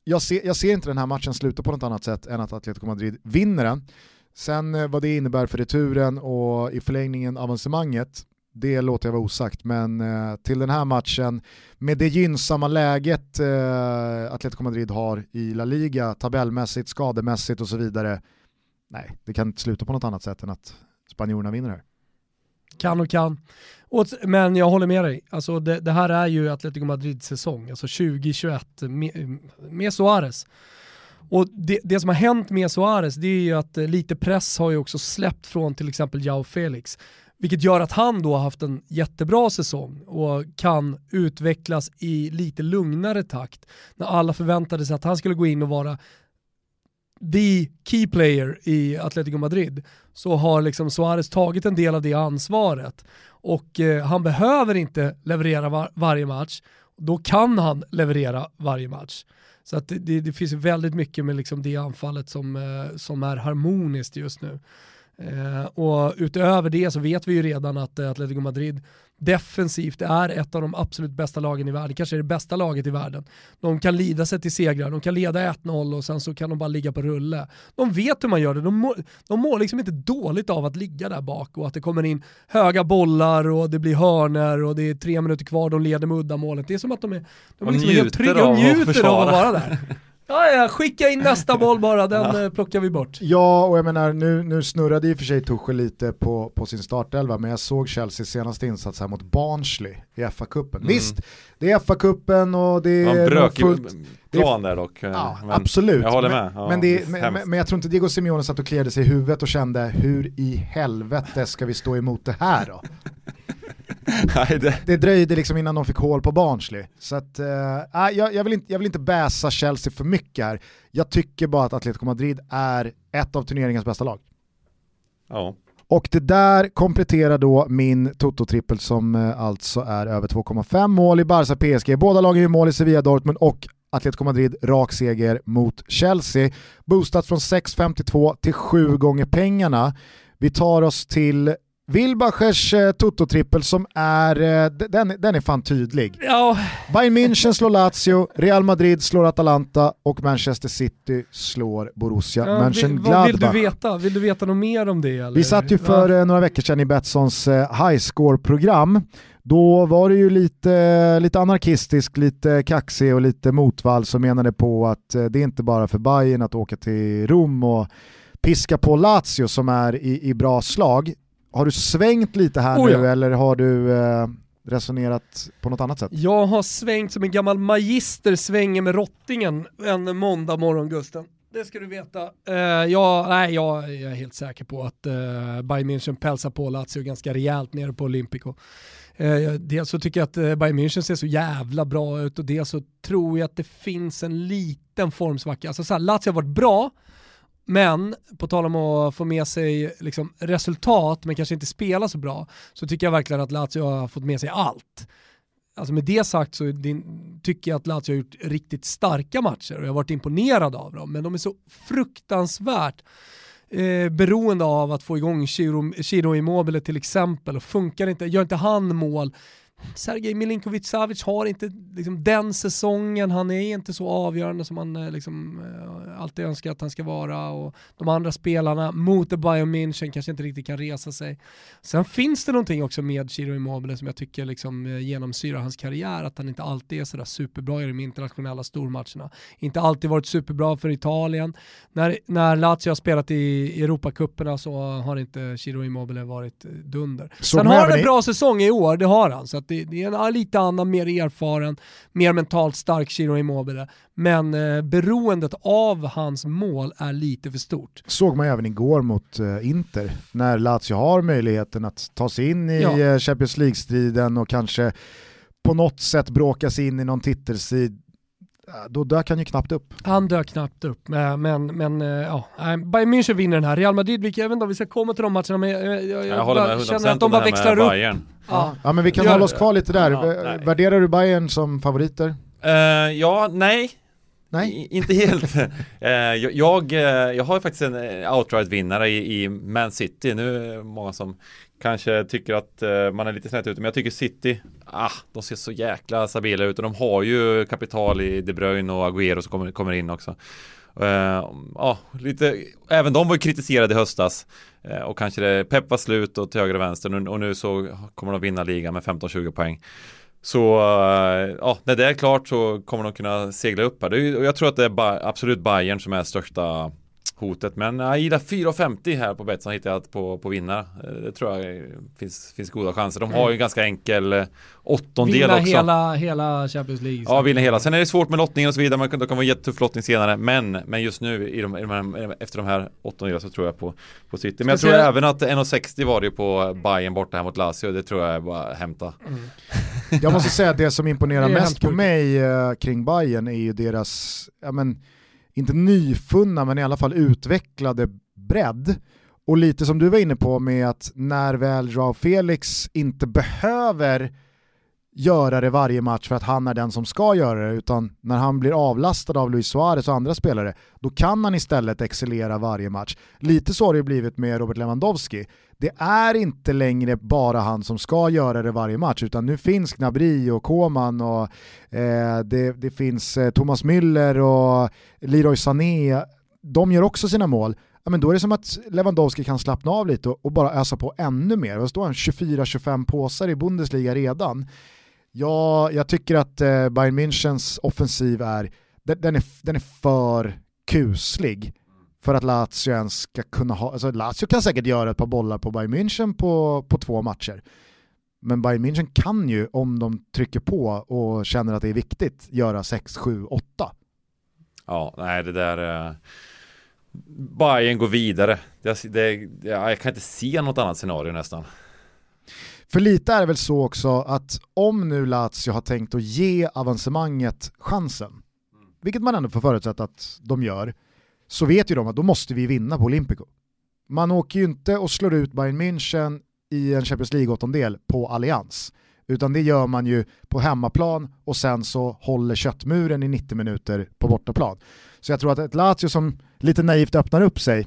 jag, ser, jag ser inte den här matchen sluta på något annat sätt än att Atletico Madrid vinner den. Sen eh, vad det innebär för returen och i förlängningen avancemanget, det låter jag vara osagt, men eh, till den här matchen, med det gynnsamma läget eh, Atletico Madrid har i La Liga, tabellmässigt, skademässigt och så vidare, nej, det kan inte sluta på något annat sätt än att spanjorerna vinner här. Kan och kan. Och, men jag håller med dig, alltså det, det här är ju Atletico Madrids säsong, alltså 2021 eh, med, med Suarez. Och det, det, som har hänt med Suarez det är ju att eh, lite press har ju också släppt från till exempel Jao Felix. Vilket gör att han då har haft en jättebra säsong och kan utvecklas i lite lugnare takt. När alla förväntade sig att han skulle gå in och vara the key player i Atletico Madrid så har liksom Suarez tagit en del av det ansvaret och eh, han behöver inte leverera var varje match. Då kan han leverera varje match. Så att det, det finns väldigt mycket med liksom det anfallet som, eh, som är harmoniskt just nu. Eh, och utöver det så vet vi ju redan att eh, Atletico Madrid defensivt är ett av de absolut bästa lagen i världen, kanske är det bästa laget i världen. De kan lida sig till segrar, de kan leda 1-0 och sen så kan de bara ligga på rulle. De vet hur man gör det, de mår, de mår liksom inte dåligt av att ligga där bak och att det kommer in höga bollar och det blir hörner och det är tre minuter kvar, de leder med uddamålet. Det är som att de är, de är liksom helt trygga och njuter av att vara där. Ja, ja, skicka in nästa boll bara, den ja. Eh, plockar vi bort. Ja, och jag menar nu, nu snurrade i och för sig Tuchel lite på, på sin startelva, men jag såg Chelseas senaste insats här mot Barnsley i FA-cupen. Mm. Visst, det är FA-cupen och det är... Man brök fullt, plan där dock. Eh, ja, absolut. Jag håller med. Ja, men, det, men, men, jag tror inte Diego Simeone satt och kliade sig i huvudet och kände hur i helvete ska vi stå emot det här då? Nej, det... det dröjde liksom innan de fick hål på Barnsley. Så att, uh, jag, jag, vill inte, jag vill inte bäsa Chelsea för mycket här. Jag tycker bara att Atletico Madrid är ett av turneringens bästa lag. Ja. Och det där kompletterar då min Toto-trippel som uh, alltså är över 2,5 mål i Barca PSG. Båda lagen gör mål i Sevilla Dortmund och Atletico Madrid rak seger mot Chelsea. Boostat från 6,52 till 7 gånger pengarna. Vi tar oss till Wilbachers eh, Toto-trippel som är, eh, den, den är fan tydlig. Ja. Bayern München slår Lazio, Real Madrid slår Atalanta och Manchester City slår Borussia ja, Mönchengladbach. Vill du veta? Vill du veta något mer om det? Eller? Vi satt ju för ja. Eh, några veckor sedan i Betssons eh, highscore-program. Då var det ju lite, lite anarkistisk, lite kaxig och lite motvall som menade på att det är inte bara för Bayern att åka till Rom och piska på Lazio som är i, i bra slag. Har du svängt lite här oh ja. nu eller har du eh, resonerat på något annat sätt? Jag har svängt som en gammal magister svänger med rottingen en måndag morgon Gusten. det ska du veta. Uh, ja, nej, jag, jag, är helt säker på att uh, Bayern München pälsar på Lazio ganska rejält nere på Olympico. Uh, dels så tycker jag att uh, Bayern München ser så jävla bra ut och dels så tror jag att det finns en liten formsvacka. Alltså så här, Lazio har varit bra, men på tal om att få med sig liksom, resultat men kanske inte spela så bra, så tycker jag verkligen att Lazio har fått med sig allt. Alltså med det sagt så din, tycker jag att Lazio har gjort riktigt starka matcher och jag har varit imponerad av dem, men de är så fruktansvärt eh, beroende av att få igång Chiro, Chiro Immobile till exempel och funkar inte, gör inte han mål Sergej Milinkovic Savic har inte liksom, den säsongen, han är inte så avgörande som man eh, liksom, eh, alltid önskar att han ska vara och de andra spelarna mot the Bayern München kanske inte riktigt kan resa sig. Sen finns det någonting också med Chiro Immobile som jag tycker liksom, eh, genomsyrar hans karriär, att han inte alltid är sådär superbra i de internationella stormatcherna. Inte alltid varit superbra för Italien. När, när Lazio har spelat i Europacuperna så har inte Chiro Immobile varit dunder. Sen har han en bra säsong i år, det har han. Så att det, det är en lite annan, mer erfaren, mer mentalt stark Chiro Immobile. Men eh, beroendet av hans mål är lite för stort. Såg man även igår mot eh, Inter, när Lazio har möjligheten att ta sig in i ja. Eh, Champions League-striden och kanske på något sätt bråka sig in i någon titelstrid då dök han ju knappt upp. Han dök knappt upp, men, men, men eh, ja, Bayern München vinner den här. Real Madrid, jag vet inte om vi ska komma till de matcherna, men jag, jag, jag, jag håller med känner att de bara växlar upp. Bayern. Ja. ja, men vi kan hålla oss kvar lite där. Ja, Värderar du Bayern som favoriter? Uh, ja, nej. Nej. inte helt. uh, jag, jag har faktiskt en outright-vinnare i, i Man City. Nu är det många som kanske tycker att uh, man är lite snett ute, men jag tycker City, ah, de ser så jäkla stabila ut och de har ju kapital i De Bruyne och Agüero som kommer, kommer in också. Uh, ja, lite, även de var ju kritiserade i höstas uh, och kanske det, Pep var slut och till höger och vänster och nu så kommer de vinna ligan med 15-20 poäng. Så uh, ja, när det är klart så kommer de kunna segla upp här. Det och jag tror att det är absolut Bayern som är största hotet. Men jag gillar 4,50 här på Betsson hittar jag på, på vinna. Eh, det tror jag finns, finns goda chanser. De har ju en ganska enkel eh, åttondel vinna också. Hela, hela Champions League. Ja, vinna hela. Sen är det svårt med lottningen och så vidare. Man kan, det kan vara jättetuff lottning senare. Men, men just nu i de, i de här, efter de här åttondelarna så tror jag på, på City. Men jag tror jag... även att 1,60 var det ju på Bayern borta här mot Lazio. Det tror jag är bara att hämta. Mm. jag måste säga att det som imponerar det mest på mig uh, kring Bayern är ju deras, ja men inte nyfunna men i alla fall utvecklade bredd. Och lite som du var inne på med att när väl Joao Felix inte behöver göra det varje match för att han är den som ska göra det, utan när han blir avlastad av Luis Suarez och andra spelare, då kan han istället excellera varje match. Lite så har det blivit med Robert Lewandowski. Det är inte längre bara han som ska göra det varje match, utan nu finns Gnabry och Koman och eh, det, det, finns eh, Thomas Müller och Leroy Sané. De gör också sina mål. Ja, men då är det som att Lewandowski kan slappna av lite och, och bara ösa på ännu mer. Vad står han? 24-25 påsar i Bundesliga redan. Ja, jag tycker att eh, Bayern Münchens offensiv är, den, den, är, den är för kuslig för att Lazio ens ska kunna ha, alltså Lazio kan säkert göra ett par bollar på Bayern München på, på två matcher. Men Bayern München kan ju, om de trycker på och känner att det är viktigt, göra 6, 7, 8. Ja, nej det där... Eh... Bayern går vidare. Det, det, jag kan inte se något annat scenario nästan. För lite är det väl så också att om nu Lazio har tänkt att ge avancemanget chansen, vilket man ändå får förutsätta att de gör, så vet ju de att då måste vi vinna på Olympico. Man åker ju inte och slår ut Bayern München i en Champions League-åttondel på Allians, utan det gör man ju på hemmaplan och sen så håller köttmuren i 90 minuter på bortaplan. Så jag tror att ett Lazio som lite naivt öppnar upp sig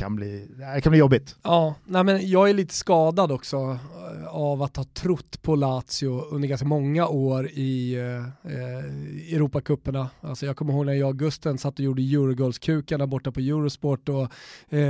kan bli, det kan bli jobbigt. Ja, nej men jag är lite skadad också eh, av att ha trott på Lazio under ganska många år i eh, eh, Europacuperna. Alltså jag kommer ihåg när jag och Gusten satt och gjorde Eurogoals-kukarna borta på Eurosport och eh,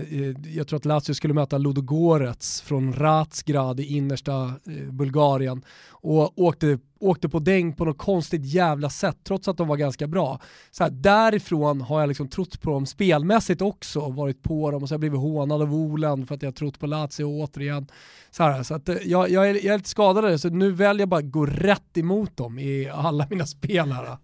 eh, jag tror att Lazio skulle möta Ludogorets från Razgrad i innersta eh, Bulgarien och åkte åkte på däng på något konstigt jävla sätt trots att de var ganska bra. Så här, därifrån har jag liksom trott på dem spelmässigt också, varit på dem och så har jag blivit hånad av Olen för att jag har trott på Lazio återigen. Så, här, så att, eh, jag, jag, är, jag är lite skadad så nu väljer jag bara att gå rätt emot dem i alla mina spelare.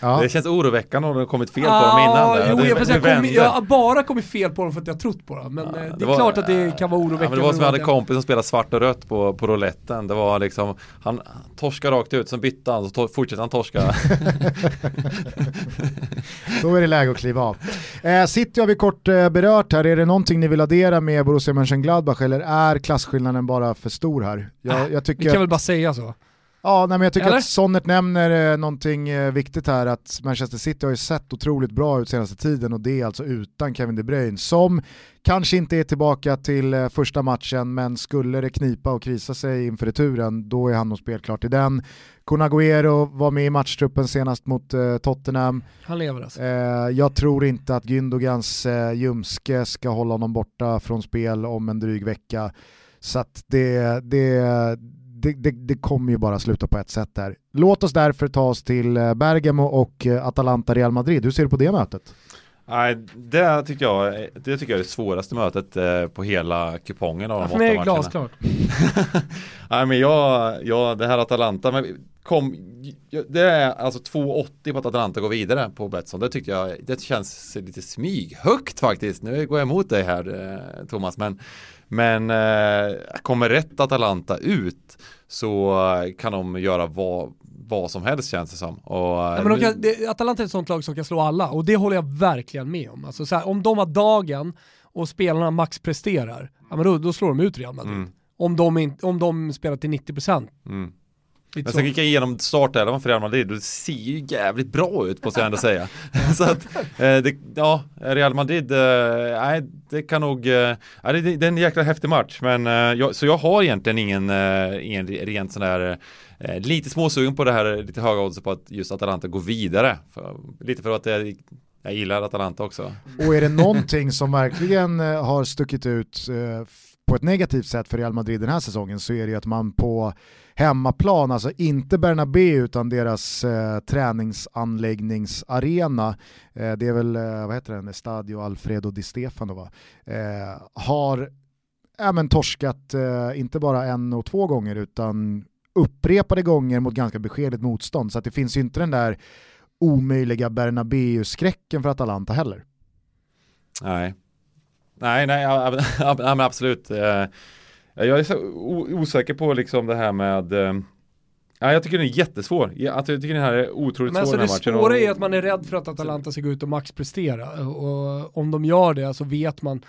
Ja. Det känns oroväckande om det har kommit fel ah, på dem innan. Där. Jo, det, jag, det, kom, jag har bara kommit fel på dem för att jag har trott på dem. Men ja, eh, det, är var, klart att det kan vara oroväckande. Ja, det var som vi hade kompis som spelade svart och rött på, på rouletten. Det var liksom, han torskade rakt ut, sen bytte han, så fortsatte han torska. Då är det läge att kliva av. Eh, City har vi kort eh, berört här, är det någonting ni vill addera med Borussia Mönchengladbach eller är klasskillnaden bara för stor här? Jag, jag tycker... Vi kan väl bara säga så. Ja, nej, men jag tycker Eller? att Sonnet nämner eh, någonting eh, viktigt här, att Manchester City har ju sett otroligt bra ut senaste tiden och det är alltså utan Kevin De Bruyne som kanske inte är tillbaka till eh, första matchen men skulle det knipa och krisa sig inför returen då är han nog spelklart i den. Kun Agüero var med i matchtruppen senast mot eh, Tottenham. Han lever alltså. Eh, jag tror inte att Gündogans eh, ljumske ska hålla honom borta från spel om en dryg vecka. Så det, det det, det, det, kommer ju bara sluta på ett sätt där. Låt oss därför ta oss till eh, Bergamo och eh, Atalanta-Real Madrid. Hur ser du på det mötet? Nej, det tycker jag, det tycker jag är det svåraste mötet eh, på hela kupongen av de åtta matcherna. glasklart. Nej men jag, jag, det här Atalanta, men kom, det är alltså 2,80 på att Atalanta går vidare på Betsson. Det tycker jag, det känns lite smyghögt faktiskt. Nu går jag emot dig här Thomas, men men eh, kommer rätt Atalanta ut så kan de göra vad, vad som helst känns det som. Och, ja, men de kan, det, Atalanta är ett sånt lag som kan slå alla och det håller jag verkligen med om. Alltså, så här, om de har dagen och spelarna max presterar, ja, men då, då slår de ut Real Madrid. Mm. Om, de in, om de spelar till 90%. Mm. Men sen gick jag igenom startelvan för Real Madrid och det ser ju jävligt bra ut måste jag ändå säga. så att, eh, det, ja, Real Madrid, eh, nej, det kan nog, eh, det, det är en jäkla häftig match. Men, jag, så jag har egentligen ingen, ingen rent sån där, lite småsugen på det här, lite höga odds på att just Atalanta går vidare. För, lite för att jag, jag gillar Atalanta också. Och är det någonting som verkligen har stuckit ut på ett negativt sätt för Real Madrid den här säsongen så är det ju att man på hemmaplan, alltså inte Bernabeu utan deras eh, träningsanläggningsarena, eh, det är väl, eh, vad heter den, Stadio Alfredo Di Stefano va, eh, har ja, men torskat eh, inte bara en och två gånger utan upprepade gånger mot ganska beskedligt motstånd. Så att det finns ju inte den där omöjliga Bernabeu-skräcken för Atalanta heller. Nej, nej, nej, ja, absolut. Eh, jag är så osäker på liksom det här med eh, Ja, jag tycker den är jättesvår. Jag, tycker den här är otroligt Men svår. Men alltså det svåra är att man är rädd för att Atalanta ska gå ut och maxprestera. Och om de gör det så vet man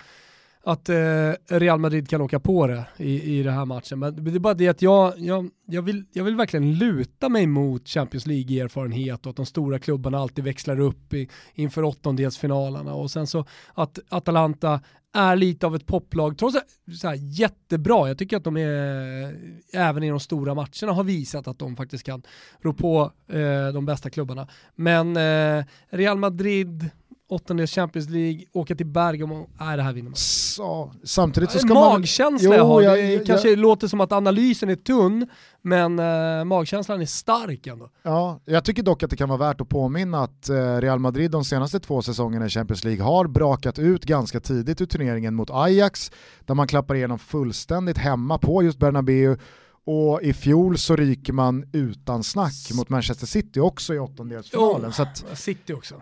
att eh, Real Madrid kan åka på det i, i den här matchen. Men det är bara det att jag, jag, jag, vill, jag vill verkligen luta mig mot Champions League-erfarenhet och att de stora klubbarna alltid växlar upp i, inför åttondelsfinalerna och sen så att Atalanta är lite av ett poplag, trots så här, jättebra. Jag tycker att de är, även i de stora matcherna har visat att de faktiskt kan rå på eh, de bästa klubbarna. Men eh, Real Madrid, åttondels Champions League, åka till Bergamo, nej det här vinner man. Så, samtidigt så ska man... Magkänsla jag har, det jag, kanske jag, låter som att analysen är tunn, men eh, magkänslan är stark ändå. Ja, jag tycker dock att det kan vara värt att påminna att eh, Real Madrid de senaste två säsongerna i Champions League har brakat ut ganska tidigt ur turneringen mot Ajax, där man klappar igenom fullständigt hemma på just Bernabéu och i fjol så ryker man utan snack mot Manchester City också i åttondelsfinalen. Oh, City också.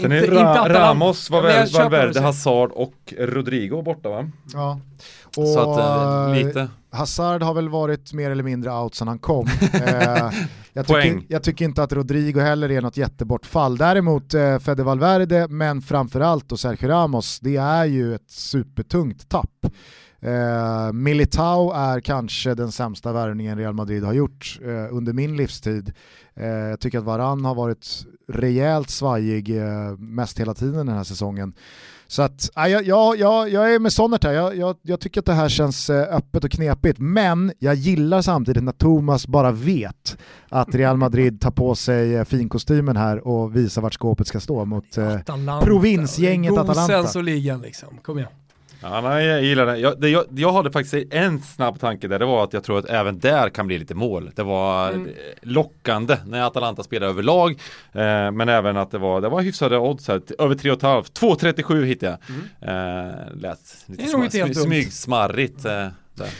Sen är Ra Ramos, Valverde, Valverde Hazard och Rodrigo borta va? Ja. Och så att, eh, lite. Hazard har väl varit mer eller mindre out sedan han kom. eh, jag, tycker, jag, tycker, inte att Rodrigo heller är något jättebortfall. Däremot eh, Fede Valverde, men framförallt och Sergio Ramos, det är ju ett supertungt tapp. Eh, Militao är kanske den sämsta värvningen Real Madrid har gjort eh, under min livstid. Eh, jag tycker att Varann har varit rejält svajig eh, mest hela tiden den här säsongen. Så att, ja, ja, ja, jag är med Sonnert här, jag, jag, jag, tycker att det här känns eh, öppet och knepigt, men jag gillar samtidigt när Thomas bara vet att Real Madrid tar på sig eh, finkostymen här och visar vart skåpet ska stå mot eh, provinsgänget Atalanta. Gosens och ligan liksom, kom igen. Ja, nej, jag gillar det. Jag, det jag, jag hade faktiskt en snabb tanke där, det var att jag tror att även där kan bli lite mål. Det var mm. lockande när Atalanta spelade överlag, eh, men även att det var, det var hyfsade odds här, över 3,5. 2,37 hittade jag. Mm. Eh, lät lite sma, smygsmarrigt. Eh.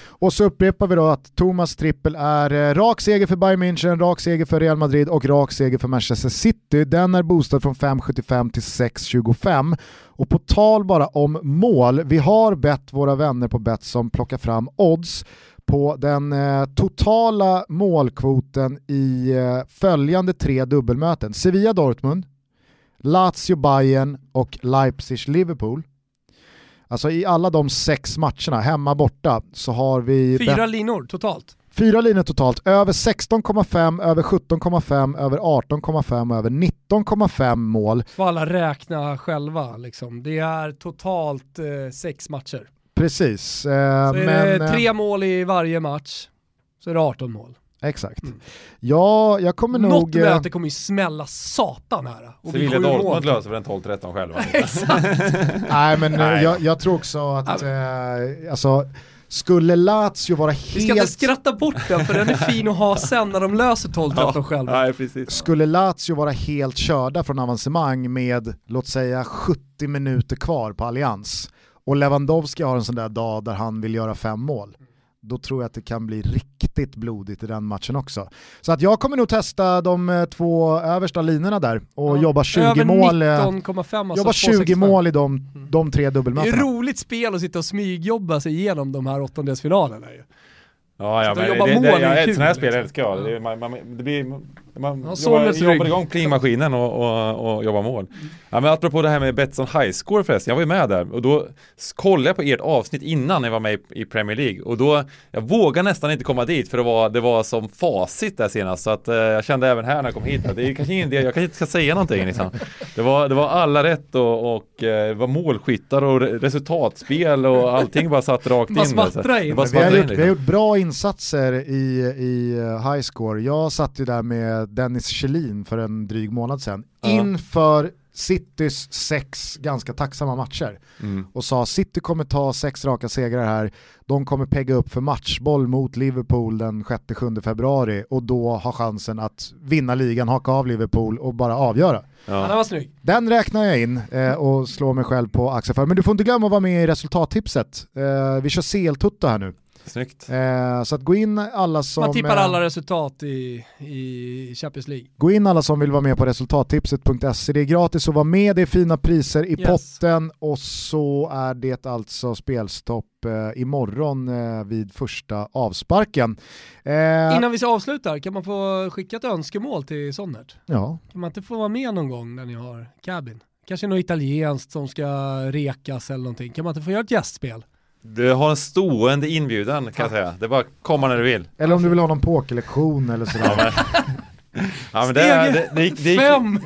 Och så upprepar vi då att Thomas trippel är eh, rak seger för Bayern München, rak seger för Real Madrid och rak seger för Manchester City. Den är boostad från 5,75 till 6,25. Och på tal bara om mål, vi har bett våra vänner på Betsson plocka fram odds på den eh, totala målkvoten i eh, följande tre dubbelmöten. Sevilla-Dortmund, Lazio-Bayern och Leipzig-Liverpool. Alltså i alla de sex matcherna, hemma borta, så har vi... Fyra linor totalt. Fyra linjer totalt, över 16,5, över 17,5, över 18,5 över 19,5 mål. Får alla räkna själva liksom. Det är totalt eh, sex matcher. Precis. Eh, så men, är det eh, tre mål i varje match, så är det 18 mål. Exakt. Mm. Ja, jag kommer Något nog... eh, möte kommer ju smälla satan här. Och vi Sevilla. Dortmund löser väl en 12-13 själva. Nej men eh, Nej. Jag, jag tror också att, eh, alltså, skulle Lazio vara Vi ska inte helt... skratta bort den för den är fin att ha sen när de löser 12-13 själva. Nej, precis. Skulle Lazio vara helt körda från avancemang med, låt säga 70 minuter kvar på Allians och Lewandowski har en sån där dag där han vill göra fem mål, då tror jag att det kan bli riktigt blodigt i den matchen också. Så att jag kommer nog testa de eh, två översta linorna där och Ja. jobba 20 Över mål. eh, 19,5 alltså Jobba 20 2,65. mål i de, de tre Det är dubbelmötena. roligt spel att sitta och smygjobba sig igenom de här åttondelsfinalerna ju. Ja, ja men jobba det, mål det, är ja, ett sånt här spel älskar jag. Det, man, man, det blir, man Ja, jobbar, jobbar igång plingmaskinen och, och, och jobbar mål. Ja, men apropå det här med Betsson High Score förresten, jag var ju med där och då kollade jag på ert avsnitt innan jag var med i, Premier League och då, jag vågar nästan inte komma dit för det var, det var som facit där senast så att eh, jag kände även här när jag kom hit att det är kanske ingen idé, jag kanske inte ska säga någonting liksom. Det var, det var alla rätt och, och eh, det var målskyttar och re- resultatspel och allting bara satt rakt in. Bara där, så- smattra in. det bara Vi har, gjort, vi har liksom. gjort bra insatser i, i eh, high score. Jag satt ju där med Dennis Kjellin för en dryg månad sedan Ja. inför Citys sex ganska tacksamma matcher Mm. och sa City kommer ta sex raka segrar här, de kommer pegga upp för matchboll mot Liverpool den 6-7 februari och då ha chansen att vinna ligan, haka av Liverpool och bara avgöra. Ja, den var snygg. Den räknar jag in eh, och slår mig själv på axeln för. Men du får inte glömma att vara med i resultattipset. Eh, vi kör CL-tutto här nu. Snyggt. Eh, så att gå in alla som... Man tippar eh, alla resultat i, i Champions League. Gå in alla som vill vara med på resultattipset.se. Det är gratis att vara med, det är fina priser i Yes. potten och så är det alltså spelstopp eh, imorgon eh, vid första avsparken. Eh, Innan vi avslutar, kan man få skicka ett önskemål till Sonnert? Ja, Kan man inte få vara med någon gång när ni har cabin? Kanske något italienskt som ska rekas eller någonting. Kan man inte få göra ett gästspel? Du har en stående inbjudan kan jag säga. Det är bara komma när du vill. eller om du vill ha någon pokerlektion eller sådär. Ja, men det, Steg det, det, gick, det, gick, Fem!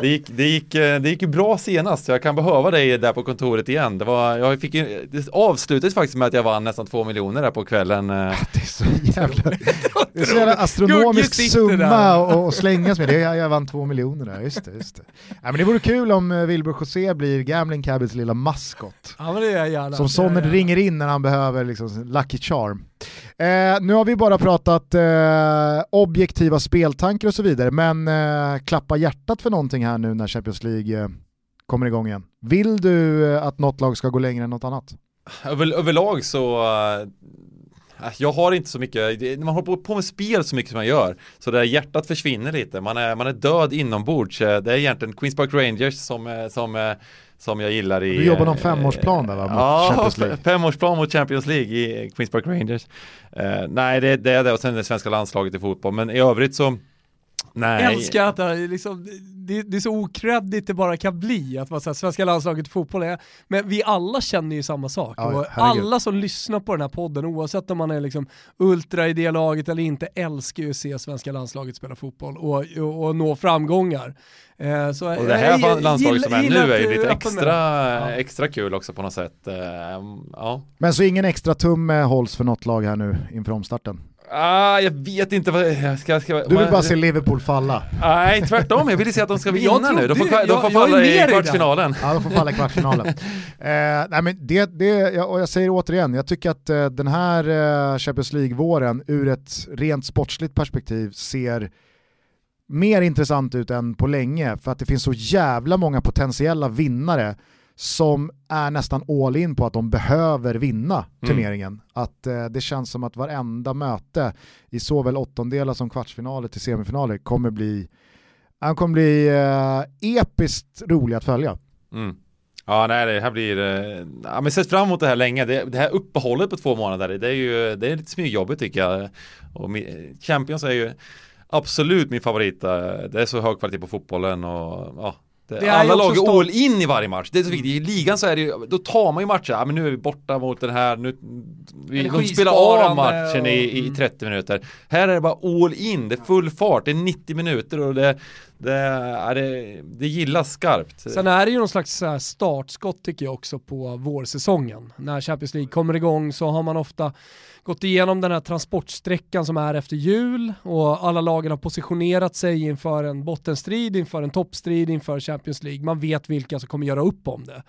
det, gick, det, gick, eh, det gick bra senast, jag kan behöva dig där på kontoret igen. Det, var, jag fick det avslutades faktiskt med att jag vann nästan två miljoner där på kvällen. eh. Det är så jävla, det är så jävla astronomisk summa att- slängas med. Jag, jag vann två miljoner där, just det. Just det. Ja, men det vore kul om eh, Wilbur José blir Gambling Cabins lilla maskot. Ja men det är jag gärna. Som gärna. ringer in när han behöver liksom, Lucky Charm. Eh, nu har vi bara pratat eh, objektiva speltankar och så vidare, men eh, klappa hjärtat för någonting här nu när Champions League eh, kommer igång igen. Vill du eh, att något lag ska gå längre än något annat? Över, överlag så eh, äh, jag har inte så mycket, när man håller på med spel så mycket som man gör Så det där hjärtat försvinner lite, man är, man är död inombords eh, Det är egentligen Queens Park Rangers som, eh, som, som jag gillar i Du jobbar någon eh, femårsplan där va, mot Ja, Champions League? femårsplan mot Champions League i Queens Park Rangers. Eh, Nej det, det är det. Och sen det svenska landslaget i fotboll. Men i övrigt så Nej älskar att det, är liksom, det, det är så okreddigt det bara kan bli, att man säger svenska landslaget i fotboll är, men vi alla känner ju samma sak. Ja, och alla som lyssnar på den här podden, oavsett om man är liksom ultra i det laget eller inte, älskar ju att se svenska landslaget spela fotboll och, och, och nå framgångar. Eh, så Och det här jag- landslaget gillar- som är nu är ju lite extra. Ja. extra kul också på något sätt Eh, Ja Men så ingen extra tumme hålls för något lag här nu inför omstarten? Ah, jag vet inte vad jag ska, ska Du vill bara se Liverpool falla? Nej, tvärtom. Jag vill se att de ska vinna trodde- nu. De får, jag- de får falla i kvartsfinalen. Ja, de får falla i kvartsfinalen. eh, nej, men det, det, jag, och jag säger återigen, jag tycker att eh, den här eh, Champions League-våren ur ett rent sportsligt perspektiv ser mer intressant ut än på länge för att det finns så jävla många potentiella vinnare som är nästan all in på att de behöver vinna Mm. turneringen. Att eh, det känns som att varenda möte i såväl åttondelar som kvartsfinaler till semifinaler kommer bli, han kommer bli eh, episkt rolig att följa. Mm. Ja, nej, det här blir... eh, Ja, men sett fram emot det här länge. Det, det här uppehållet på två månader, det är ju det är lite smygjobbigt tycker jag. Och Champions är ju absolut min favorit. eh, Det är så hög kvalitet på fotbollen och ja. Det, är alla lag är all in i varje match. Det är så viktigt. I ligan så är det ju, då tar man ju matcher. Ja, men nu är vi borta mot den här. Nu, vi, de spelar av matchen i, i och- 30 minuter. Här är det bara all in. Det är full fart. Det är 90 minuter och det, det, är det, det gillas skarpt. Sen är det ju någon slags eh, startskott tycker jag också på vårsäsongen. När Champions League kommer igång så har man ofta gått igenom den här transportsträckan som är efter jul och alla lagen har positionerat sig inför en bottenstrid, inför en toppstrid, inför Champions League. Man vet vilka som kommer göra upp om det.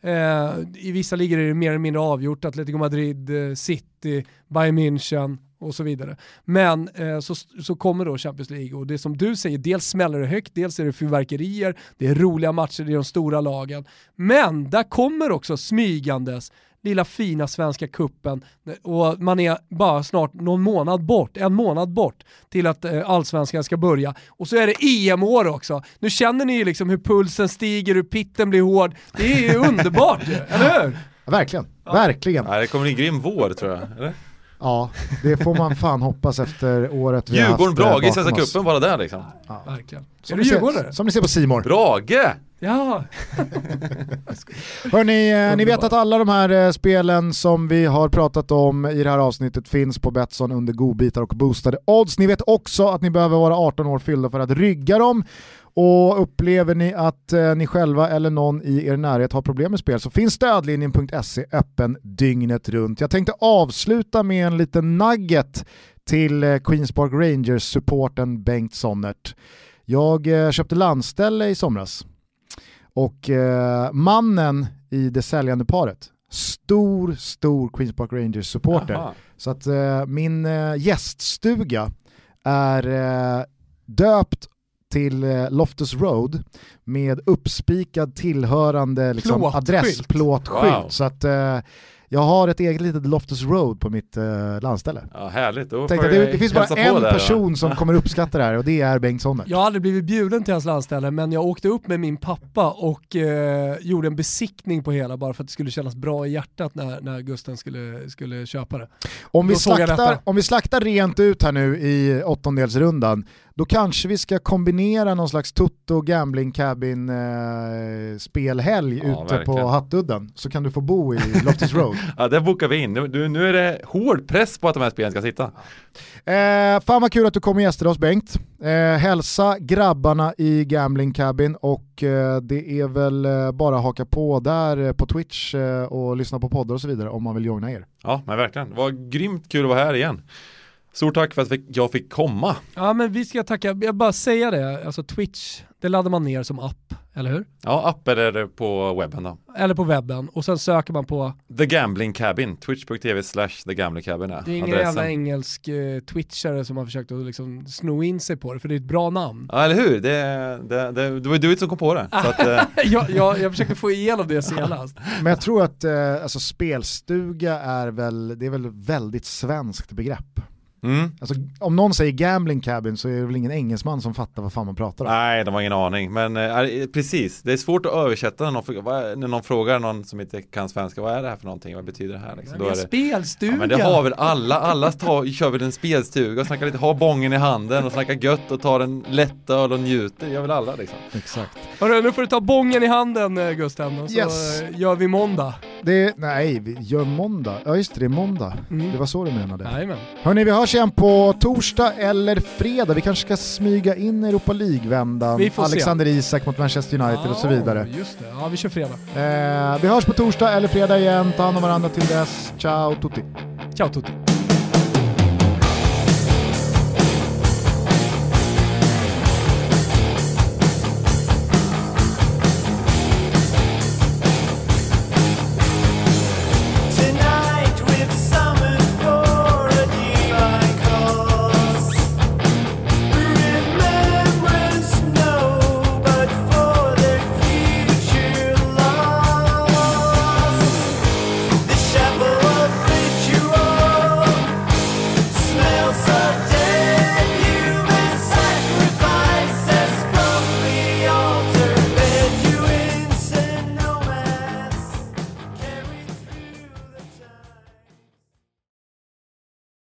Eh, I vissa ligor är det mer eller mindre avgjort, Atletico Madrid, eh, City, Bayern München och så vidare. Men eh, så, så kommer då Champions League och det som du säger, dels smäller det högt, dels är det fyrverkerier, det är roliga matcher i de stora lagen. Men där kommer också smygandes lilla fina svenska kuppen och man är bara snart någon månad bort, en månad bort till att eh, allsvenskan ska börja. Och så är det EM-år också. Nu känner ni ju liksom hur pulsen stiger, hur pitten blir hård. Det är ju underbart ju, eller hur? Ja, verkligen, verkligen. Nej, det kommer bli en grym vår tror jag. Eller? Ja, det får man fan hoppas efter året vi Djurgården, eh, Brage i Svenska cupen bara där liksom. Verkligen. Är Som du ni, djurgårdare? ser, som ni ser på Simor. Brage! Ja, Hörni, eh, ni vet att alla de här eh, spelen som vi har pratat om i det här avsnittet finns på Betsson under godbitar och boostade odds. Ni vet också att ni behöver vara 18 år fyllda för att rygga dem. Och upplever ni att eh, ni själva eller någon i er närhet har problem med spel så finns stödlinjen.se öppen dygnet runt. Jag tänkte avsluta med en liten nugget till eh, Queens Park Rangers-supporten Bengt Sonnert. Jag eh, köpte landställe i somras och eh, mannen i det säljande paret, stor, stor Queens Park Rangers-supporter. Så att eh, min eh, gäststuga är döpt till eh, Loftus Road med uppspikad tillhörande liksom, Plåtskylt. adressplåtskylt. Wow. Så att eh, jag har ett eget litet Loftus Road på mitt eh, landställe. Ja, härligt. Då Tänk får att det, det finns bara en där, va? person som kommer uppskatta det här och det är Bengt Sonner. jag har aldrig blivit bjuden till hans landställe men jag åkte upp med min pappa och eh, gjorde en besiktning på hela bara för att det skulle kännas bra i hjärtat när, när Gusten skulle, skulle köpa det. Om vi, slaktar, om vi slaktar rent ut här nu i åttondelsrundan, då kanske vi ska kombinera någon slags Tutto Gambling Cabin eh, spelhelg Ja, ute på verkligen. Hatudden, så kan du få bo i Loftus Road. Ja, där bokar vi in. Nu, nu, nu är det hård press på att de här spelen ska sitta. Eh, fan vad kul att du kom och gästade oss Bengt. Eh, hälsa grabbarna i Gambling Cabin och eh, det är väl eh, bara att haka på där eh, på Twitch eh, och lyssna på poddar och så vidare om man vill joina er. Ja, men verkligen. Det var grymt kul att vara här igen. Stort tack för att jag fick komma. Ja men vi ska tacka, jag bara säga det, alltså Twitch, det laddar man ner som app, eller hur? Ja, appen är det på webben då. Eller på webben och sen söker man på, The Gambling Cabin, twitch.tv slash The Gambling Cabin är det är ingen adressen. jävla engelsk eh, twitchare som har försökt att liksom sno in sig på det, för det är ett bra namn. Ja, eller hur? Det, det, det, det var du som kom på det. Så att, eh, jag, jag, jag försökte få igenom det senast. Men jag tror att eh, alltså, spelstuga är väl, det är väl väldigt svenskt begrepp. Mm. Alltså, om någon säger gambling cabin så är det väl ingen engelsman som fattar vad fan man pratar om. Nej, de har ingen aning. Men eh, precis, det är svårt att översätta när någon, vad när någon frågar någon som inte kan svenska. Vad är det här för någonting? Vad betyder det här? Liksom? Men är det, spelstuga! ja, men det har väl alla. Alla tar, kör väl en spelstuga och snackar lite, har bången i handen och snackar gött och tar en lätt öl och njuter. Det gör väl alla liksom. Exakt. Hörru, nu får du ta bången i handen eh, Gusten och så Yes. eh, gör vi måndag. Det, nej, vi gör måndag. Ja just det, det är måndag. Mm. Det var så du menade. Jajamän. Hörni, vi hörs igen på torsdag eller fredag. Vi kanske ska smyga in Europa League-vändan. Får se. Alexander Isak mot Manchester United och så vidare. Ja, Just det, ja vi kör fredag. Eh, vi hörs på torsdag eller fredag igen. Ta hand om varandra till dess. Ciao tutti. Ciao Tutti.